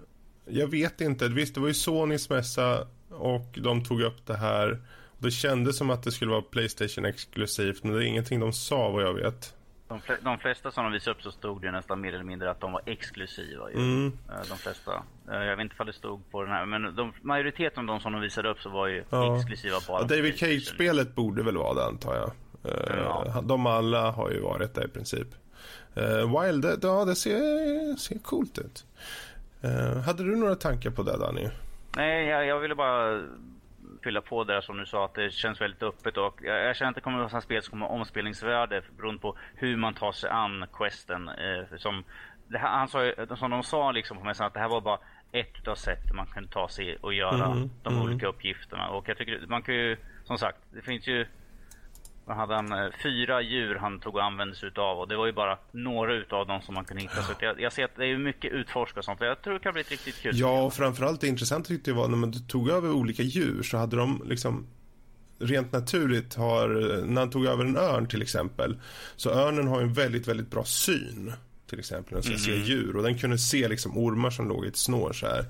jag vet inte, visst det var ju Sonys mässa och de tog upp det här det kändes som att det skulle vara Playstation exklusivt men det är ingenting de sa vad jag vet. De, fl de flesta som de visade upp så stod det nästan mer eller mindre att de var exklusiva. Ju. Mm. Eh, de flesta. Eh, jag vet inte om det stod på den här men de, majoriteten av de som de visade upp så var ju ja. exklusiva bara. Ja, David Cage-spelet borde väl vara det antar jag. Eh, ja. De alla har ju varit det i princip. Wild, ja det ser, ser coolt ut. Hade du några tankar på det Danny? Nej, jag, jag ville bara fylla på där som du sa att det känns väldigt öppet och jag, jag känner att det kommer att vara ett spel som kommer omspelningsvärde beroende på hur man tar sig an questen. Eh, som, det här, han sa, som de sa liksom på mässan att det här var bara ett av sätt man kunde ta sig och göra mm, de mm. olika uppgifterna och jag tycker man kan ju som sagt det finns ju vad hade han? Eh, fyra djur han tog och använde sig utav och det var ju bara några utav dem som man kunde hitta. Så jag, jag ser att det är mycket utforska och sånt. Jag tror det kan bli ett riktigt kul Ja, och framförallt det intressanta tyckte jag var när man tog över olika djur så hade de liksom rent naturligt har, när han tog över en örn till exempel, så örnen har en väldigt, väldigt bra syn till exempel när den ska mm. se djur och den kunde se liksom ormar som låg i ett snår så här.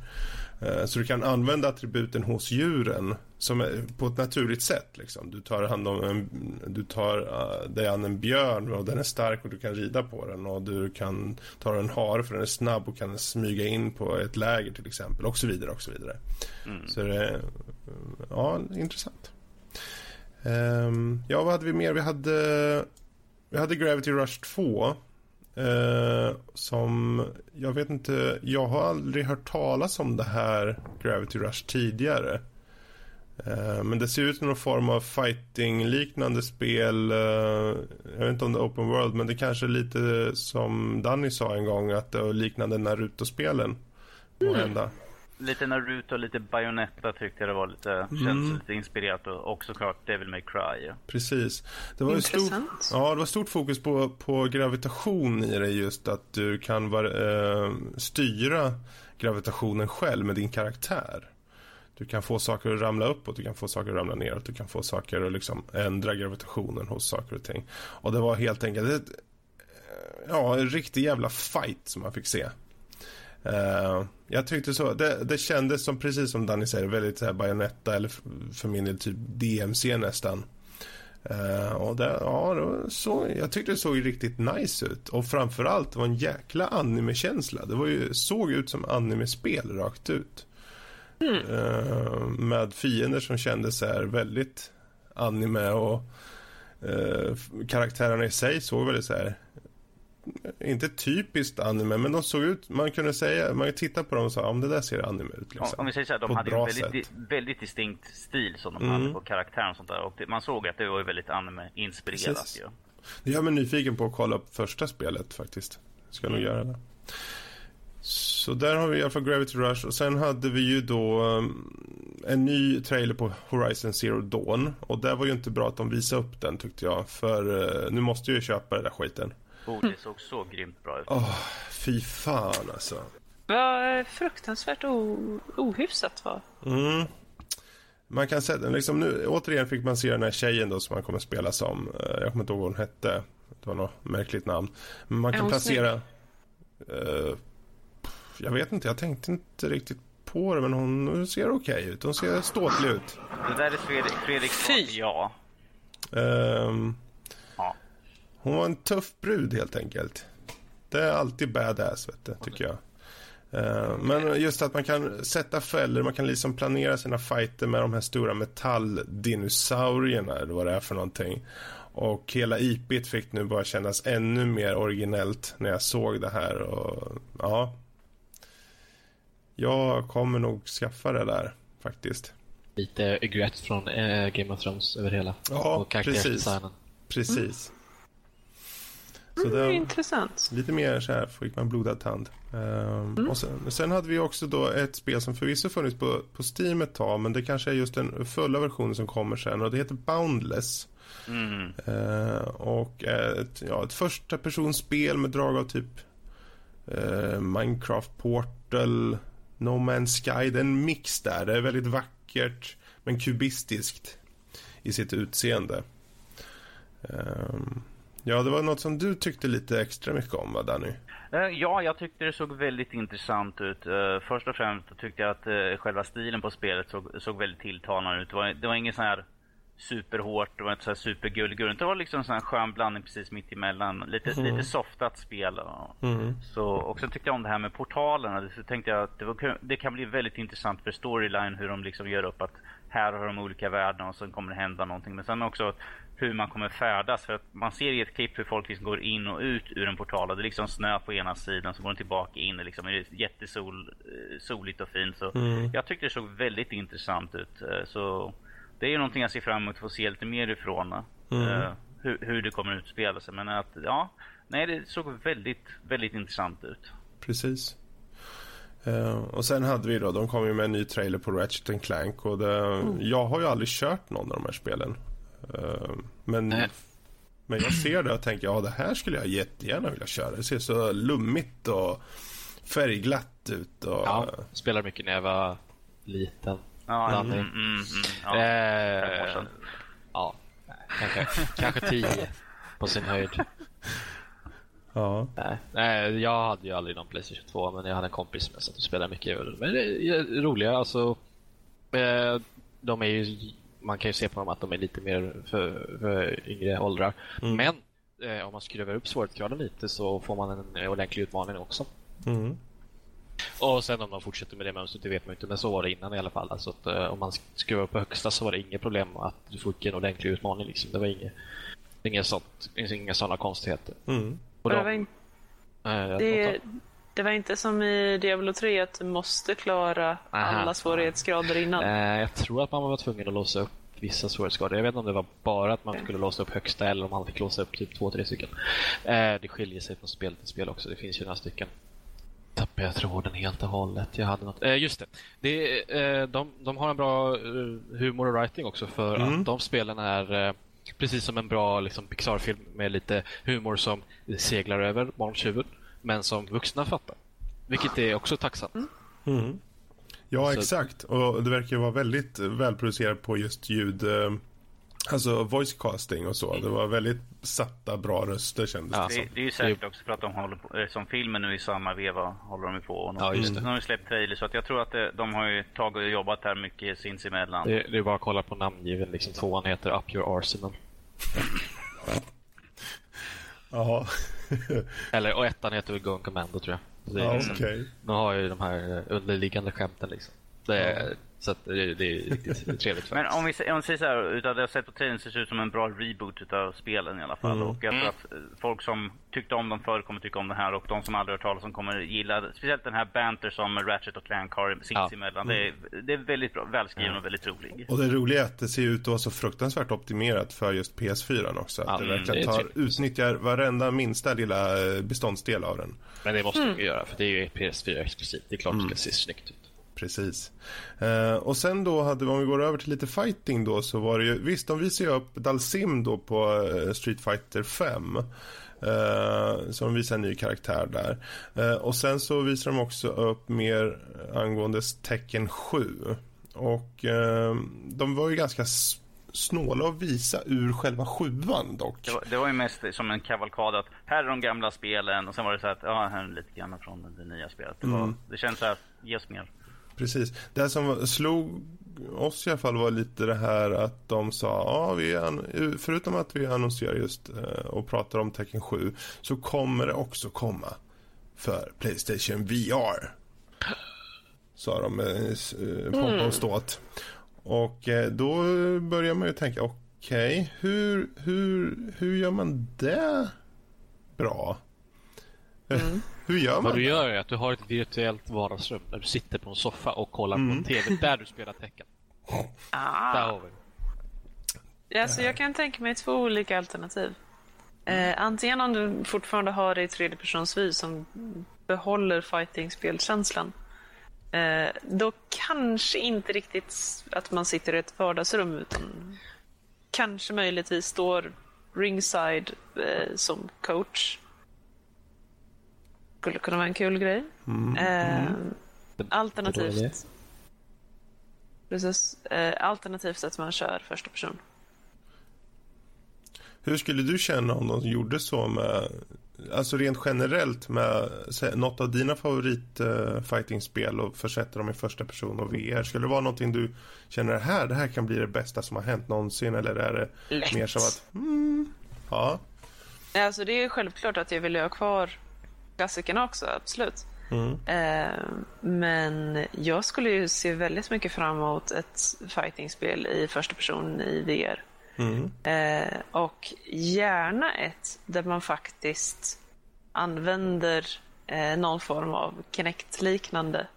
Eh, så du kan använda attributen hos djuren som är, på ett naturligt sätt. Liksom. Du tar, hand om en, du tar uh, dig an en björn och den är stark och du kan rida på den. Och du kan ta en hare för den är snabb och kan smyga in på ett läger till exempel. Och så vidare och så vidare. Mm. Så det är ja, intressant. Um, ja, vad hade vi mer? Vi hade, vi hade Gravity Rush 2. Eh, som, jag vet inte, jag har aldrig hört talas om det här Gravity Rush tidigare. Eh, men det ser ut som någon form av fighting-liknande spel. Eh, jag vet inte om det är open world, men det kanske är lite som Danny sa en gång, att det är liknande Naruto-spelen. Mm. Hända lite Naruto och lite Bayonetta tyckte jag det var lite, mm. känns lite inspirerat och också klart Devil May Cry. Precis. Det var Intressant. Stort, ja, det var stort fokus på, på gravitation i det just att du kan var, eh, styra gravitationen själv med din karaktär. Du kan få saker att ramla uppåt, du kan få saker att ramla neråt, du kan få saker att liksom ändra gravitationen hos saker och ting. Och det var helt enkelt ett, ja, en riktig jävla fight som man fick se. Uh, jag tyckte så. Det, det kändes som, precis som Danny säger, väldigt så här Bayonetta eller för min del typ DMC nästan. Uh, och det, ja, det så, jag tyckte det såg riktigt nice ut. Och framförallt, det var en jäkla anime-känsla. Det var ju, såg ut som anime-spel rakt ut. Mm. Uh, med fiender som kändes så här väldigt anime och karaktärerna i sig såg väldigt så här inte typiskt anime, men de såg ut, man kunde säga, man tittar på dem och sa, om det där ser anime ut. Liksom, om vi säger så här, de hade en väldigt, väldigt distinkt stil som de mm. hade på karaktären och sånt där. Och det, man såg att det var väldigt anime-inspirerat ju. Det gör mig nyfiken på att kolla upp första spelet faktiskt. Ska mm. nog göra det. Så där har vi i alla fall Gravity Rush och sen hade vi ju då um, en ny trailer på Horizon Zero Dawn. Och det var ju inte bra att de visade upp den tyckte jag. För uh, nu måste jag ju köpa den där skiten. Oh, det såg så grymt bra ut. Oh, fy fan alltså. Vad fruktansvärt ohyfsat var. Mm. Man kan säga, liksom nu, återigen fick man se den här tjejen då som man kommer spela som. Uh, jag kommer inte ihåg vad hon hette. Det var något märkligt namn. Men man kan placera... Uh, jag vet inte, jag tänkte inte riktigt på det men hon ser okej okay ut. Hon ser ståtlig ut. Det där är Fredrik, Fredrik Fy! ja. Um. Hon var en tuff brud helt enkelt. Det är alltid badass vet du, tycker jag. Uh, men just att man kan sätta fällor, man kan liksom planera sina fighter med de här stora metalldinosaurierna eller vad det är för någonting. Och hela IPet fick nu bara kännas ännu mer originellt när jag såg det här. Och, ja, jag kommer nog skaffa det där faktiskt. Lite regret från äh, Game of Thrones över hela. Ja, precis. Precis. Så mm, det är intressant. Lite mer så här fick man blodad tand. Um, mm. och sen, sen, hade vi också då ett spel som förvisso funnits på, på Steam ett tag men det kanske är just den fulla versionen som kommer sen och det heter Boundless. Mm. Uh, och ett, ja, ett första personspel med drag av typ uh, Minecraft Portal No Man's Sky, det är en mix där. Det är väldigt vackert men kubistiskt i sitt utseende. Um, ja, det var något som du tyckte lite extra mycket om, va, Danny? Eh, ja, jag tyckte det såg väldigt intressant ut. Uh, först och främst tyckte jag att uh, själva stilen på spelet såg, såg väldigt tilltalande ut. Det var, det var ingen sån här superhårt, det var inte så supergullgull. Det var liksom en sån här skön blandning precis mitt emellan. Lite, mm. lite softat spel. Mm. Så, och sen tyckte jag om det här med portalerna. Så tänkte jag att det, var, det kan bli väldigt intressant för storyline hur de liksom gör upp att här har de olika värden och sen kommer det hända någonting. Men sen också hur man kommer färdas. För att man ser i ett klipp hur folk liksom går in och ut ur en portal. Och det är liksom snö på ena sidan, så går de tillbaka in. Och liksom är det jättesoligt och fint. Så mm. Jag tyckte det såg väldigt intressant ut. Eh, så det är någonting jag ser fram emot att få se lite mer ifrån. Mm. Uh, hur, hur, det kommer att utspela sig. Men att, ja, nej det såg väldigt, väldigt intressant ut. Precis. Uh, och sen hade vi då, de kom ju med en ny trailer på Ratchet Clank och det, mm. jag har ju aldrig kört någon av de här spelen. Uh, men, men jag ser det och tänker, ja det här skulle jag jättegärna vilja köra. Det ser så lummigt och färgglatt ut. Och, ja, spelar mycket när jag var liten. Ja, mm, mm, mm, ja. Eh, ja, kanske, kanske tio på sin höjd. Ja. Nej, nej, jag hade ju aldrig någon Playstation 2 men jag hade en kompis som satt och spelade mycket. Men det är roliga alltså. Eh, de är ju, man kan ju se på dem att de är lite mer för, för yngre åldrar. Mm. Men eh, om man skruvar upp svårighetsgraden lite så får man en ordentlig utmaning också. Mm. Och sen om de fortsätter med det mönstret, det vet man inte. Men så var det innan i alla fall. Alltså att, uh, om man skruvar upp på högsta så var det inget problem att du fick en ordentlig utmaning. Liksom. Det var inget, inget sånt, inga sådana konstigheter. Mm. Och då, det, var in... äh, det, det, var inte som i Diablo 3 att du måste klara Aha. alla svårighetsgrader innan? Äh, jag tror att man var tvungen att låsa upp vissa svårighetsgrader. Jag vet inte om det var bara att man skulle låsa upp högsta eller om man fick låsa upp typ två, tre stycken. Eh, det skiljer sig från spel till spel också. Det finns ju några stycken tappade jag tråden helt och hållet. Jag hade något. Eh, just det. det eh, de, de har en bra eh, humor och writing också för mm. att de spelen är eh, precis som en bra liksom, Pixar-film med lite humor som seglar över barns huvud men som vuxna fattar. Vilket är också tacksamt. Mm. Mm. Ja, Så. exakt. Och det verkar vara väldigt välproducerat på just ljud eh, Alltså voice casting och så. Det var väldigt satta, bra röster kändes ja. det som. Det, det är ju säkert också för att de håller på, eh, som filmen nu i samma veva håller de på. Och ja, just det. De har ju släppt trailer så att jag tror att det, de har ju tagit och jobbat här mycket sinsemellan. Det, det är bara att kolla på namngiven. Liksom, tvåan heter Up Your Arsenal. Ja. Eller, och ettan heter väl Gun Commando tror jag. Det ja, liksom, okay. De har ju de här underliggande skämten liksom. Det är, ja. Så det, det, är riktigt trevligt Men om vi, om vi säger så här, utav det jag sett på trailern ser det ut som en bra reboot utav spelen i alla fall. Mm. Och jag tror mm. att eh, folk som tyckte om dem förr kommer tycka om det här och de som aldrig hört talas om kommer gilla Speciellt den här banter som Ratchet och Clank har sinsemellan. Ja. Mm. Det, är, det är väldigt bra, välskriven och väldigt rolig. Och det roliga är att det ser ut att vara så fruktansvärt optimerat för just PS4 också. Att ja, det verkligen tar, utnyttjar varenda minsta lilla eh, beståndsdel av den. Men det måste mm. du göra för det är ju PS4 exklusivt. Det är klart mm. det ska se snyggt ut. Precis. Eh, och sen då hade vi, om vi går över till lite fighting då så var det ju, visst de visade ju upp Dalsim då på eh, Street Fighter 5. Eh, så de visar en ny karaktär där. Eh, och sen så visar de också upp mer angående Tekken 7. Och eh, de var ju ganska snåla att visa ur själva sjuan dock. Det var, det var ju mest som en kavalkad att här är de gamla spelen och sen var det så att ja, här är lite grann från det nya spelet. Det, var, Mm. det känns så här, ge oss mer. Precis. Det som slog oss i alla fall var lite det här att de sa, ja, vi an- förutom att vi annonserar just eh, och pratar om Tekken 7 så kommer det också komma för Playstation VR. Sa de med eh, pompa och ståt. Och eh, då börjar man ju tänka, okej, hur, hur, hur gör man det bra? Eh, Hur gör man Vad du gör är att du har ett virtuellt vardagsrum där du sitter på en soffa och kollar på Mm. en TV där du spelar tecken. Där Ah. har vi det. Alltså, jag kan tänka mig två olika alternativ. Eh, antingen om du fortfarande har det i tredjepersonsvy som behåller fighting-spelkänslan. Eh, då kanske inte riktigt att man sitter i ett vardagsrum utan kanske möjligtvis står ringside eh, som coach. Skulle kunna vara en kul grej. Eh, alternativt Precis. Eh, alternativt att man kör första person. Hur skulle du känna om de gjorde så med, alltså rent generellt med något av dina favorit eh, fightingspel och försätter dem i första person och VR? Skulle det vara någonting du känner här, det här kan bli det bästa som har hänt någonsin eller är det Lätt. mer som att, mm, ja, Alltså det är självklart att jag vill ha kvar klassikerna också, absolut. mm, Eh, men jag skulle ju se väldigt mycket fram emot ett fightingspel i första person i VR. mm, Eh, och gärna ett där man faktiskt använder eh, någon form av Kinect-liknande.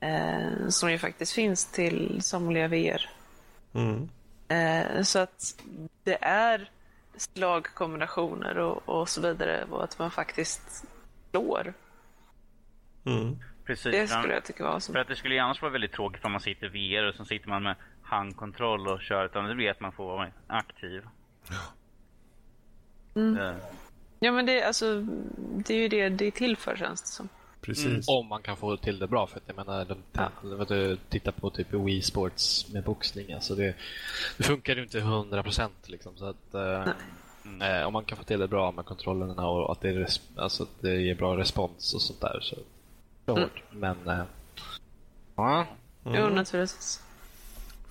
Eh, som ju faktiskt finns till somliga VR. mm, så att det är slagkombinationer och, och så vidare och att man faktiskt slår. mm. Precis. Det för- skulle jag tycka var som... För att det skulle ju annars vara väldigt tråkigt om man sitter VR och så sitter man med handkontroll och kör. Utan det blir att man får vara aktiv. Eh, Ja men det, alltså, det är ju det det är till för känns det som. Precis. Om man kan få till det bra. För att jag menar, de, de, titta på typ Wii Sports med boxning. Alltså det, det funkar ju inte 100% liksom. Så att, eh, eh, om man kan få till det bra med kontrollerna och att det, är res, alltså, att det ger bra respons och sånt där. Så det är hårt. Men eh, ja, Jo, naturligtvis.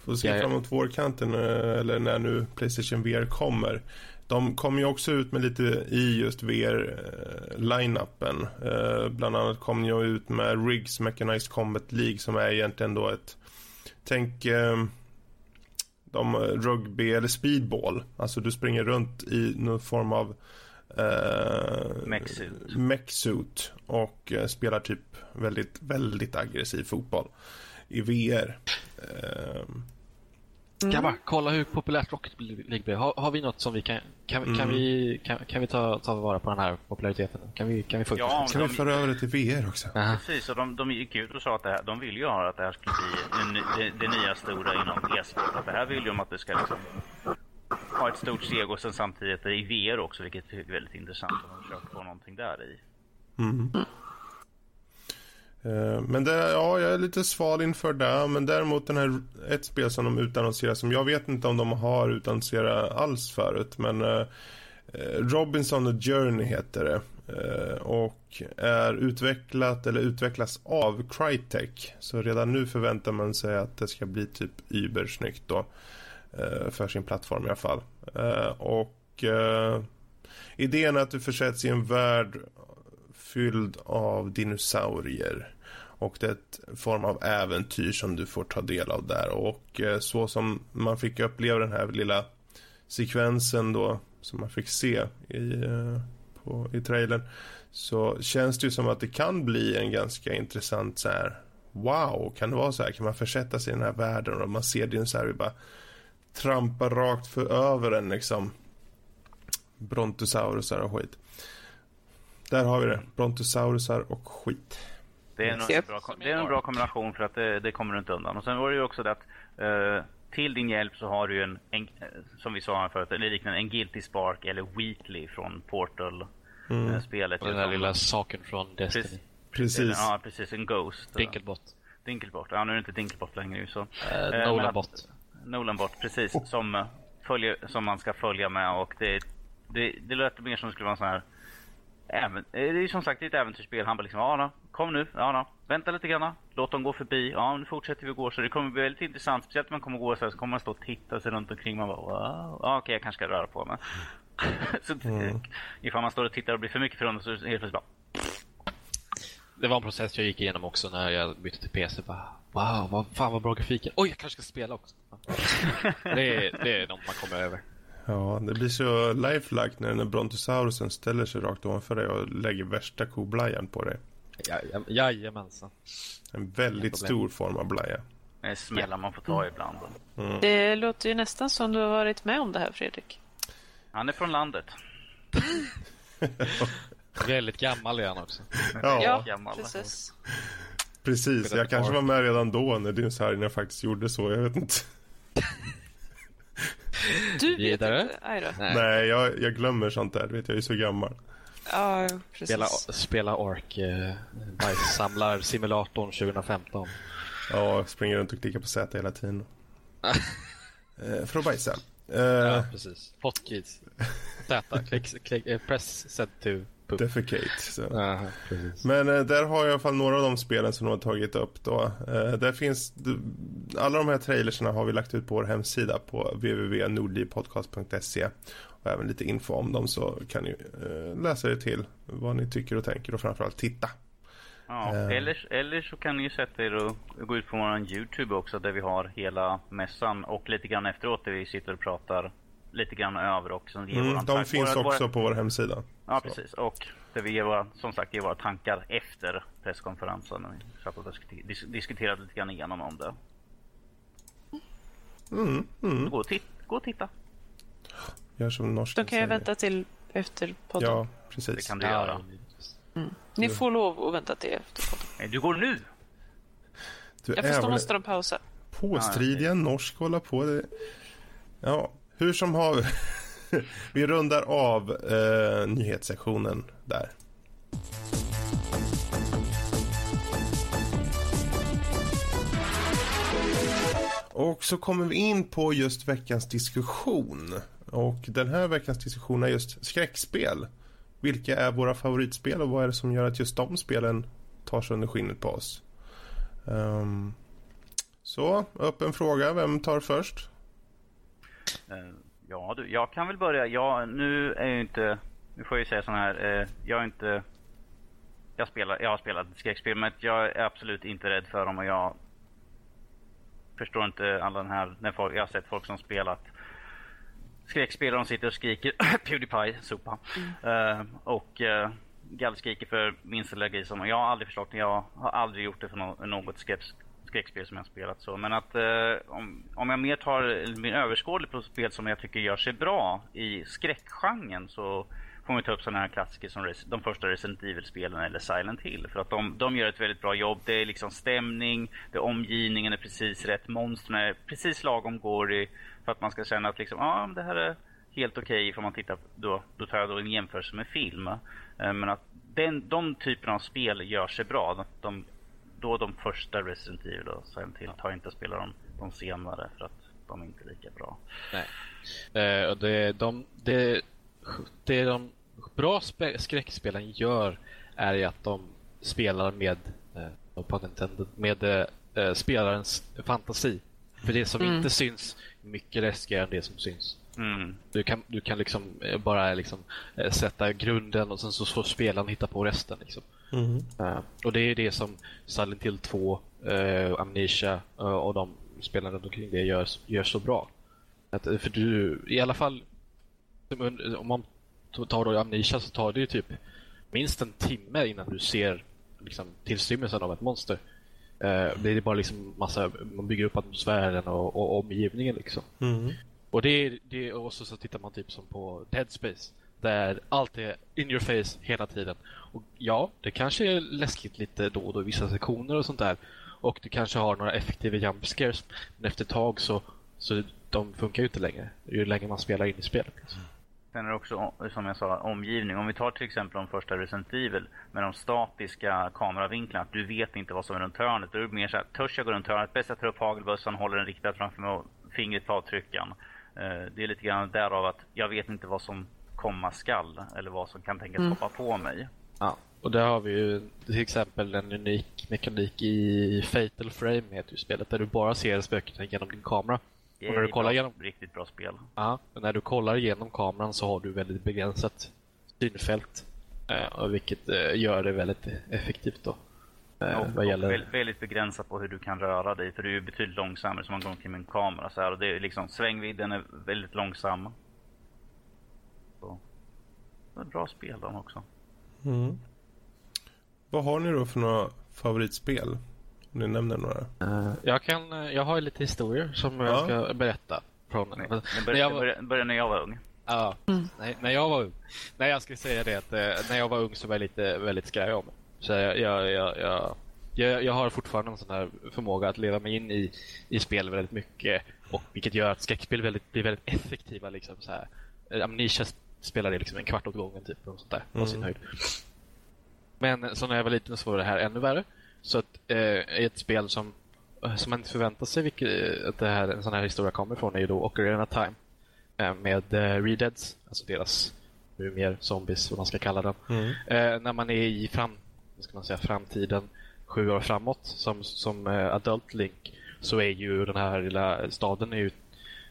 Får se Ja, ja. fram emot vårkanten eh, eller när nu Playstation VR kommer. De kom ju också ut med lite i just VR-line-upen. Eh, bland annat kom ju ut med Riggs Mechanized Combat League som är egentligen då ett... Tänk eh, de rugby eller speedball. Alltså du springer runt i någon form av eh, Mech-suit. och eh, spelar typ väldigt, väldigt aggressiv fotboll i VR. Eh, grabbar, kolla hur populärt Rocket League blir. Har, har vi något som vi kan... Kan, kan Mm. vi, kan, kan vi ta, ta vara på den här populariteten? Kan vi, kan vi få Ja, Kan vi föra över det till VR också? Aha. Precis, och de, de gick ut och sa att det här, de vill ju ha att det här skulle bli ny- det, det nya stora inom e-sport. Att det här vill ju om att det ska liksom ha ett stort steg och sen samtidigt i VR också, vilket är väldigt intressant. Om de försöker få någonting där i. Mm. Eh, men det, ja, jag är lite sval inför det. Men däremot den här, ett spel som de utannonserar som jag vet inte om de har utannonserat alls förut. Men eh, eh Robinson the Journey heter det. Eh, och är utvecklat eller utvecklas av Crytek. Så redan nu förväntar man sig att det ska bli typ übersnyggt då. Eh, för sin plattform i alla fall. Eh, och eh, idén är att du försätts i en värld fylld av dinosaurier. Och det är ett form av äventyr som du får ta del av där. Och eh, så som man fick uppleva den här lilla sekvensen då som man fick se i, eh, på, i trailern så känns det ju som att det kan bli en ganska intressant så här wow, kan det vara så här? Kan man försätta sig i den här världen och man ser dinosaurier bara trampa rakt för över en liksom brontosaurusar och skit. Där har vi det. Brontosaurusar och skit. Det är, nog en bra, det är en bra kombination för att det, det kommer du inte undan. Och sen var det ju också det att eh, till din hjälp så har du en, en eh, som vi sa här förut, eller liknande, en Guilty Spark eller Weekly från Portal-spelet. Och den där lilla saken från Destiny. Precis. Precis. Ja, precis. En Ghost. Dinkelbot. Dinkelbot. Ja, nu är det inte Dinkelbot längre så. Eh, men Nolanbot. att- Nolanbot, precis. Som, eh, följer, som man ska följa med och det, det, det låter mer som det skulle vara en sån här Även, eh, det är som sagt det är ett äventyrsspel. Han bara liksom, ja kom nu, ja vänta lite grann, låt dem gå förbi, ja nu fortsätter vi gå. Så det kommer bli väldigt intressant, speciellt när man kommer gå så här, så kommer man stå och titta sig runt omkring. Man bara, wow, ja, okej jag kanske ska röra på mig. så mm. ifall man står och tittar och blir för mycket förundrad så är det helt plötsligt bara, Det var en process jag gick igenom också när jag bytte till PC. Bara, wow, vad, fan vad bra grafiken. Oj, jag kanske ska spela också. det, är, det är något man kommer över. Ja, det blir så lifelike när den där brontosaurusen ställer sig rakt ovanför dig och lägger värsta koblajan på dig. Jaj- Jajamensan. En väldigt stor form av blaja. det är smällar man får ta ibland. Det låter ju nästan som du har varit med om det här, Fredrik. Han är från landet. Väldigt gammal är han också. Ja, Ja, gammal. precis. precis. Jag kanske var med redan då när dinosaurierna faktiskt gjorde så. Jag vet inte. Du vet inte. Nej. Nej, jag, jag glömmer sånt där. Vet jag, jag är så gammal. Ja, precis. Spela, spela Ark, eh, bajssamlar-simulatorn 2015. Ja, springer runt och klickar på Z hela tiden. eh, för att bajsa. Eh, Ja, precis. Hotkeys. Z, klick, klick, eh, press set to poop. Defecate. Så. Aha. Men eh, där har jag i alla fall några av de spelen som de har tagit upp då. Eh, där finns, alla de här trailerserna har vi lagt ut på vår hemsida på www.nordlivpodcast.se och även lite info om dem så kan ni eh, läsa er till vad ni tycker och tänker och framförallt titta. Ja, Eh. eller, eller så kan ni ju sätta er och gå ut på vår Youtube också där vi har hela mässan och lite grann efteråt där vi sitter och pratar lite grann över också. Ger Mm, våran de tank- finns våra- också Våra, på vår hemsida. ja, Så. precis. Och där vi ger våra, som sagt ger våra tankar efter presskonferensen. När vi satt och diskuter- dis- diskuterade lite grann igenom om det. Mm, mm. Gå och, gå och titta. Gör som norsken Då kan jag säger. vänta till efter podden. Ja, Det precis. kan du göra. Ni får lov att vänta till efter podden. Nej, Du går nu! Du Jag förstår måste de pausa. påstridiga norsk hålla på. Det. Ja, hur som har vi rundar av eh, nyhetssektionen där. Och så kommer vi in på just veckans diskussion. Och den här veckans diskussion är just skräckspel. Vilka är våra favoritspel och vad är det som gör att just de spelen tar sig under skinnet på oss? Um, så, öppen fråga. Vem tar först? Eh, Ja du, jag kan väl börja. Jag, nu är jag inte, nu får jag ju säga så här, eh, jag är inte, jag, spelar, jag har spelat skräckspel men jag är absolut inte rädd för dem och jag förstår inte alla den här, när folk, jag har sett folk som spelat skräckspel och de sitter och skriker Pewdiepie, sopa. Eh, och uh, gallskriker för minsta lilla gris. Jag har aldrig förstått det. Jag har aldrig gjort det för no- något skräck, skräckspel som jag har spelat så. Men att eh, om, om jag mer tar min överskådlig på spel som jag tycker gör sig bra i skräckgenren så får man ta upp sådana här klassiker som Res- de första Resident Evil-spelen eller Silent Hill. För att de, de gör ett väldigt bra jobb. Det är liksom stämning, det är omgivningen är precis rätt, monstren är precis lagom gory för att man ska känna att liksom, ja, det här är helt okej okay, man tittar då, då tar jag då en jämförelse med film. Eh, Men att den, de typerna av spel gör sig bra. De, då de första Resident Evil och Silent Hill tar jag inte att spela dem de senare för att de är inte lika bra. Nej. Eh, och det, de, det, det de bra spe, skräckspelen gör är att de spelar med, eh, no pun intended, med eh, eh, spelarens fantasi. För det som Mm. inte syns är mycket läskigare än det som syns. Mm. Du kan, du kan liksom eh, bara liksom, eh, sätta grunden och sen så får spelaren hitta på resten. Liksom. Eh, och det är det som Silent Hill 2, uh, Amnesia eh, och de spelarna runt omkring det gör, gör så bra. Att, eh, för du, i alla fall om man tar då Amnesia så tar det ju typ minst en timme innan du ser liksom, tillstymmelsen av ett monster. Uh, det är bara liksom massa, man bygger upp atmosfären och, och omgivningen liksom. Mm. Och det det är också så tittar man typ som på Dead Space där allt är in your face hela tiden. Och ja, det kanske är läskigt lite då och då i vissa sektioner och sånt där. Och du kanske har några effektiva jump scares. Men efter ett tag så, så de funkar ju inte längre. Ju längre man spelar in i spelet. Sen är det också, som jag sa, omgivning. Om vi tar till exempel de första Resident Evil med de statiska kameravinklarna. Du vet inte vad som är runt hörnet. Då är det mer så här, törs jag gå runt hörnet? Bäst jag tar upp hagelbössan, håller den riktad framför mig och fingret på avtryckaren. Eh, det är lite grann därav att jag vet inte vad som komma skall eller vad som kan tänkas mm. hoppa på mig. Ja, och där har vi ju till exempel en unik mekanik i Fatal Frame heter ju spelet där du bara ser spökena genom din kamera. Det är och när du kollar bra, genom... riktigt bra spel. Ja, och när du kollar genom kameran så har du väldigt begränsat synfält. Eh, vilket eh, gör det väldigt effektivt då. Eh, och, vad gäller... väldigt, väldigt begränsat på hur du kan röra dig för du är betydligt långsammare som man går omkring med en kamera så här, och det är liksom svängvidden är väldigt långsam. Så. Det är ett bra spel de också. Mm. Vad har ni då för några favoritspel? Om ni nämner några. Uh, jag, kan, jag har lite historier som ja. jag ska berätta. Från, Nej, börja, jag var... börja när jag var ung. Ja, mm. nej, när jag var ung. Nej, jag skulle säga det att eh, när jag var ung så var jag lite väldigt skraj om Så jag, jag, jag, jag, jag, jag har fortfarande en sån här förmåga att leva mig in i, i spel väldigt mycket. Och vilket gör att skräckspel väldigt, blir väldigt effektiva. Liksom, så här. Amnesia spelade liksom en kvart åt gången typ, och sånt där, mm. sin höjd. Men så när jag var liten så var det här ännu värre. Så att, eh, ett spel som, eh, som man inte förväntar sig vilket, att det här, en sån här historia kommer ifrån är ju då Ocarina Time. Eh, med eh, Redeads, alltså deras nu mer zombies, vad man ska kalla dem. Mm. Eh, när man är i fram, vad ska man säga, framtiden, sju år framåt, som, som eh, Adult Link, så är ju den här lilla staden är ju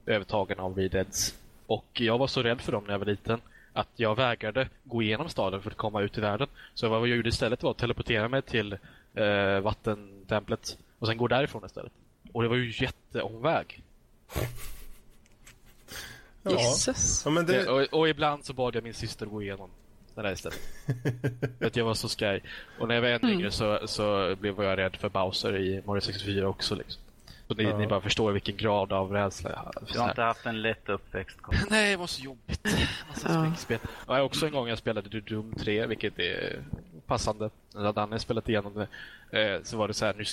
övertagen av Redeads och jag var så rädd för dem när jag var liten att jag vägrade gå igenom staden för att komma ut i världen. Så vad jag gjorde istället var att teleportera mig till eh, vattentemplet och sen gå därifrån istället. Och det var ju jätteomväg. Ja. Jesus. Ja, men det... och, och, ibland så bad jag min syster gå igenom det där istället. för att jag var så skraj. Och när jag var ännu mm. yngre så, så blev jag rädd för Bowser i Mario 64 också. Liksom. Så ni, ja. ni, bara förstår vilken grad av rädsla jag har. Du har inte haft en lätt uppväxt? Nej, det var så jobbigt. Massa ja. Ja, också en gång jag spelade Doom 3, vilket är passande. När Danne spelat igenom det eh, så var det så här, nu,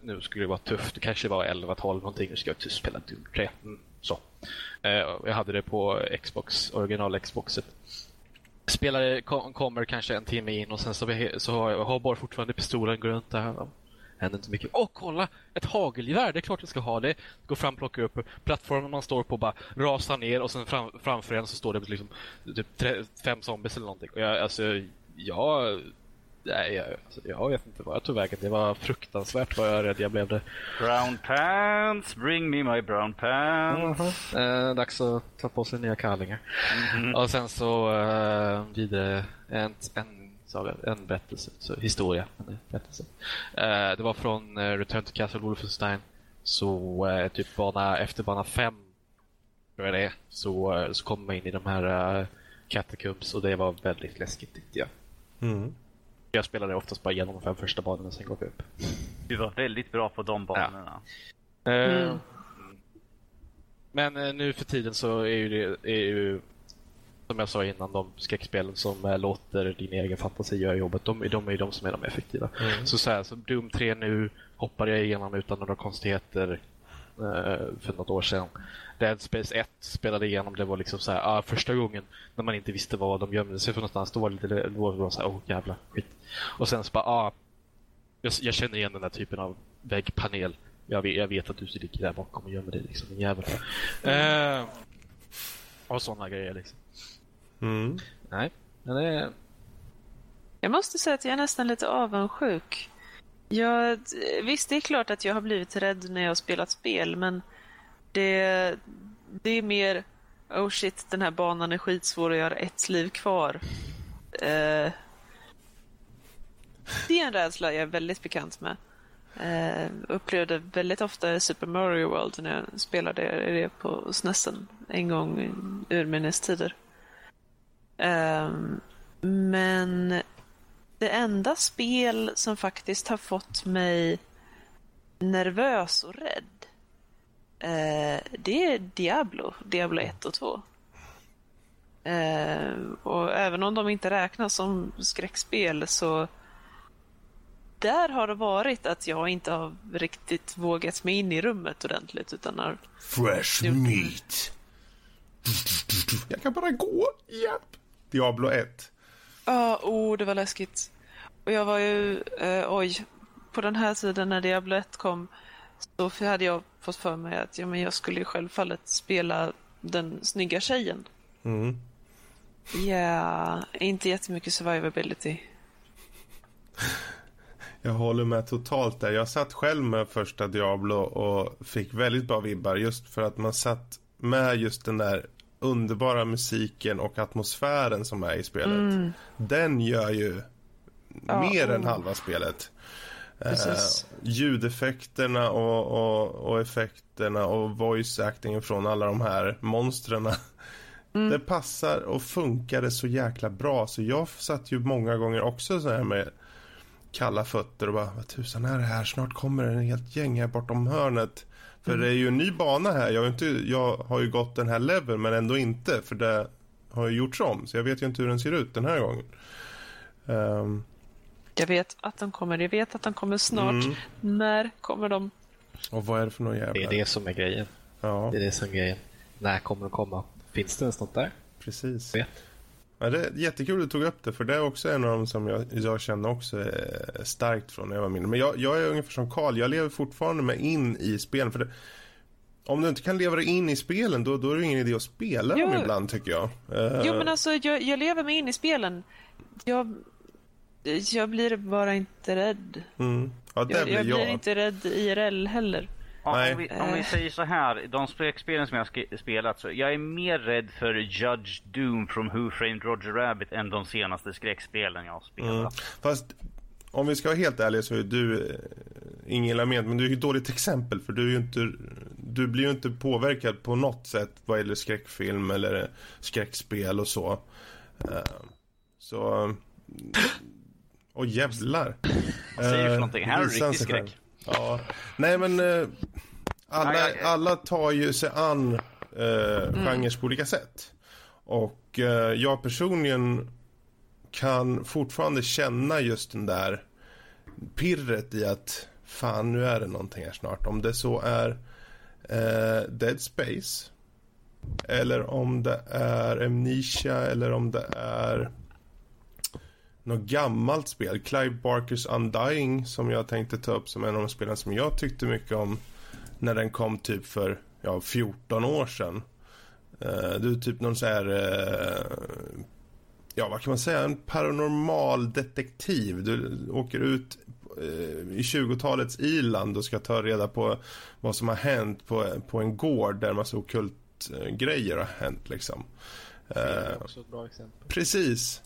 nu skulle det vara tufft. Det kanske var 11-12 någonting. Nu ska jag spela Doom 3. Mm, så. Eh, jag hade det på Xbox, original Xboxet. Spelare kom, kommer kanske en timme in och sen så, så har jag har bara fortfarande pistolen går runt där händer inte mycket. Åh, kolla! Ett hagelgevär, det är klart jag ska ha det. Går fram, plockar upp plattformen man står på, bara rasar ner och sen fram, framför en så står det liksom typ tre, fem zombies eller någonting. Och jag, alltså, jag... Nej, jag, alltså, jag vet inte vad jag tog vägen. Det var fruktansvärt vad jag rädd jag blev det. Brown pants, bring me my brown pants. Uh -huh. eh, dags att ta på sig nya kallingar. Mm -hmm. Och sen så eh, det en, en saga, en berättelse, så historia. En berättelse. Eh, det var från eh, Return to Castle Wolfenstein. Så eh, typ bana, efter bana 5 tror jag det är, så, eh, så kommer man in i de här uh, catacombs och det var väldigt läskigt tyckte jag. Mm. Jag spelade oftast bara igenom de fem första banorna och sen går vi upp. Du var väldigt bra på de banorna. Ja. Mm. Men nu för tiden så är ju, det, är ju som jag sa innan, de skräckspelen som låter din egen fantasi göra jobbet, de, de är ju de som är de effektiva. Mm. Så, så, här, så Doom 3 nu hoppade jag igenom utan några konstigheter äh, för något år sedan. Dead Space 1 spelade igenom, det var liksom så här, ah, första gången när man inte visste vad de gömde sig för någonstans, då var det lite, då var det så här, oh jävla skit. Och sen så bara, ah, jag, jag känner igen den här typen av väggpanel. Jag vet, jag vet att du ligger där bakom och gömmer dig liksom, en jävel. Uh, och sådana grejer liksom. Mm. Nej, men det... Jag måste säga att jag är nästan lite avundsjuk. Jag, visst, det är klart att jag har blivit rädd när jag har spelat spel, men det, det är mer oh shit, den här banan är skitsvår och jag har ett liv kvar. Uh, det är en rädsla jag är väldigt bekant med. Uh, upplevde väldigt ofta Super Mario World när jag spelade det på SNESen en gång ur minnes tider. Um, men det enda spel som faktiskt har fått mig nervös och rädd uh, det är Diablo, Diablo 1 och 2. Eh, och även om de inte räknas som skräckspel så där har det varit att jag inte har riktigt vågat mig in i rummet ordentligt utan har... Fresh meat. Jag kan bara gå. Japp. Diablo 1. Ja, oh, det var läskigt. Och jag var ju, eh, oj, på den här tiden när Diablo 1 kom så hade jag fått för mig att ja, men jag skulle ju självfallet spela den snygga tjejen. Mm. Ja, inte jättemycket survivability. Jag håller med totalt där. Jag satt själv med första Diablo och fick väldigt bra vibbar just för att man satt med just den där underbara musiken och atmosfären som är i spelet. Mm. Den gör ju Ja, mer än oh. halva spelet. Precis. Eh, ljudeffekterna och, och, och effekterna och voice actingen från alla de här monstren. Mm. Det passar och funkade så jäkla bra så jag satt ju många gånger också så här med kalla fötter och bara vad tusan är det här? Snart kommer det en helt gäng här bortom hörnet. För det är ju en ny bana här. Jag har, ju inte, jag har ju gått den här leveln men ändå inte för det har ju gjorts om. Så jag vet ju inte hur den ser ut den här gången. Ehm, Jag vet att de kommer, jag vet att de kommer snart. Mm. När kommer de? och vad är det för någon jävla... Det är det som är grejen. Ja, Det är det som är grejen. När kommer de komma? Finns det ens något där? precis. Vet. Ja, det är jättekul att du tog upp det för det är också en av dem som jag, jag känner också är starkt från när jag var mindre. Men jag, jag är ungefär som Karl, jag lever fortfarande med in i spelen. För det, om du inte kan leva dig in i spelen då, då är det ingen idé att spela dem Jo. ibland tycker jag. Eh, Jo, men alltså jag, jag lever mig in i spelen. Jag, jag blir bara inte rädd. mm. Ja, det Jag, blir jag jag. blir inte rädd IRL heller. Ja, Nej. Om, vi, om vi Eh. säger så här, de skräckspelen som jag har spelat så jag är mer rädd för Judge Doom från Who Framed Roger Rabbit än de senaste skräckspelen jag har spelat. Mm. Fast om vi ska vara helt ärliga så är du eh, Ingela med, men du är ju ett dåligt exempel för du är ju inte Du blir ju inte påverkad på något sätt vad gäller skräckfilm eller skräckspel och så. Eh, Så Åh jävlar. Vad säger du för Eh, någonting? Här är riktig skräck. Ja. Nej men eh, alla, alla tar ju sig an eh, genrer på olika sätt. Och eh, jag personligen kan fortfarande känna just den där pirret i att fan nu är det någonting här snart. Om det så är eh, Dead Space eller om det är Amnesia eller om det är något gammalt spel. Clive Barkers Undying som jag tänkte ta upp som en av de spelen som jag tyckte mycket om när den kom typ för ja, 14 år sedan. Uh, du är typ någon så här eh, ja vad kan man säga, en paranormal detektiv. Du åker ut eh, i 20-talets Irland och ska ta reda på vad som har hänt på, på en gård där massa okult grejer har hänt liksom. Det är också ett bra exempel. precis.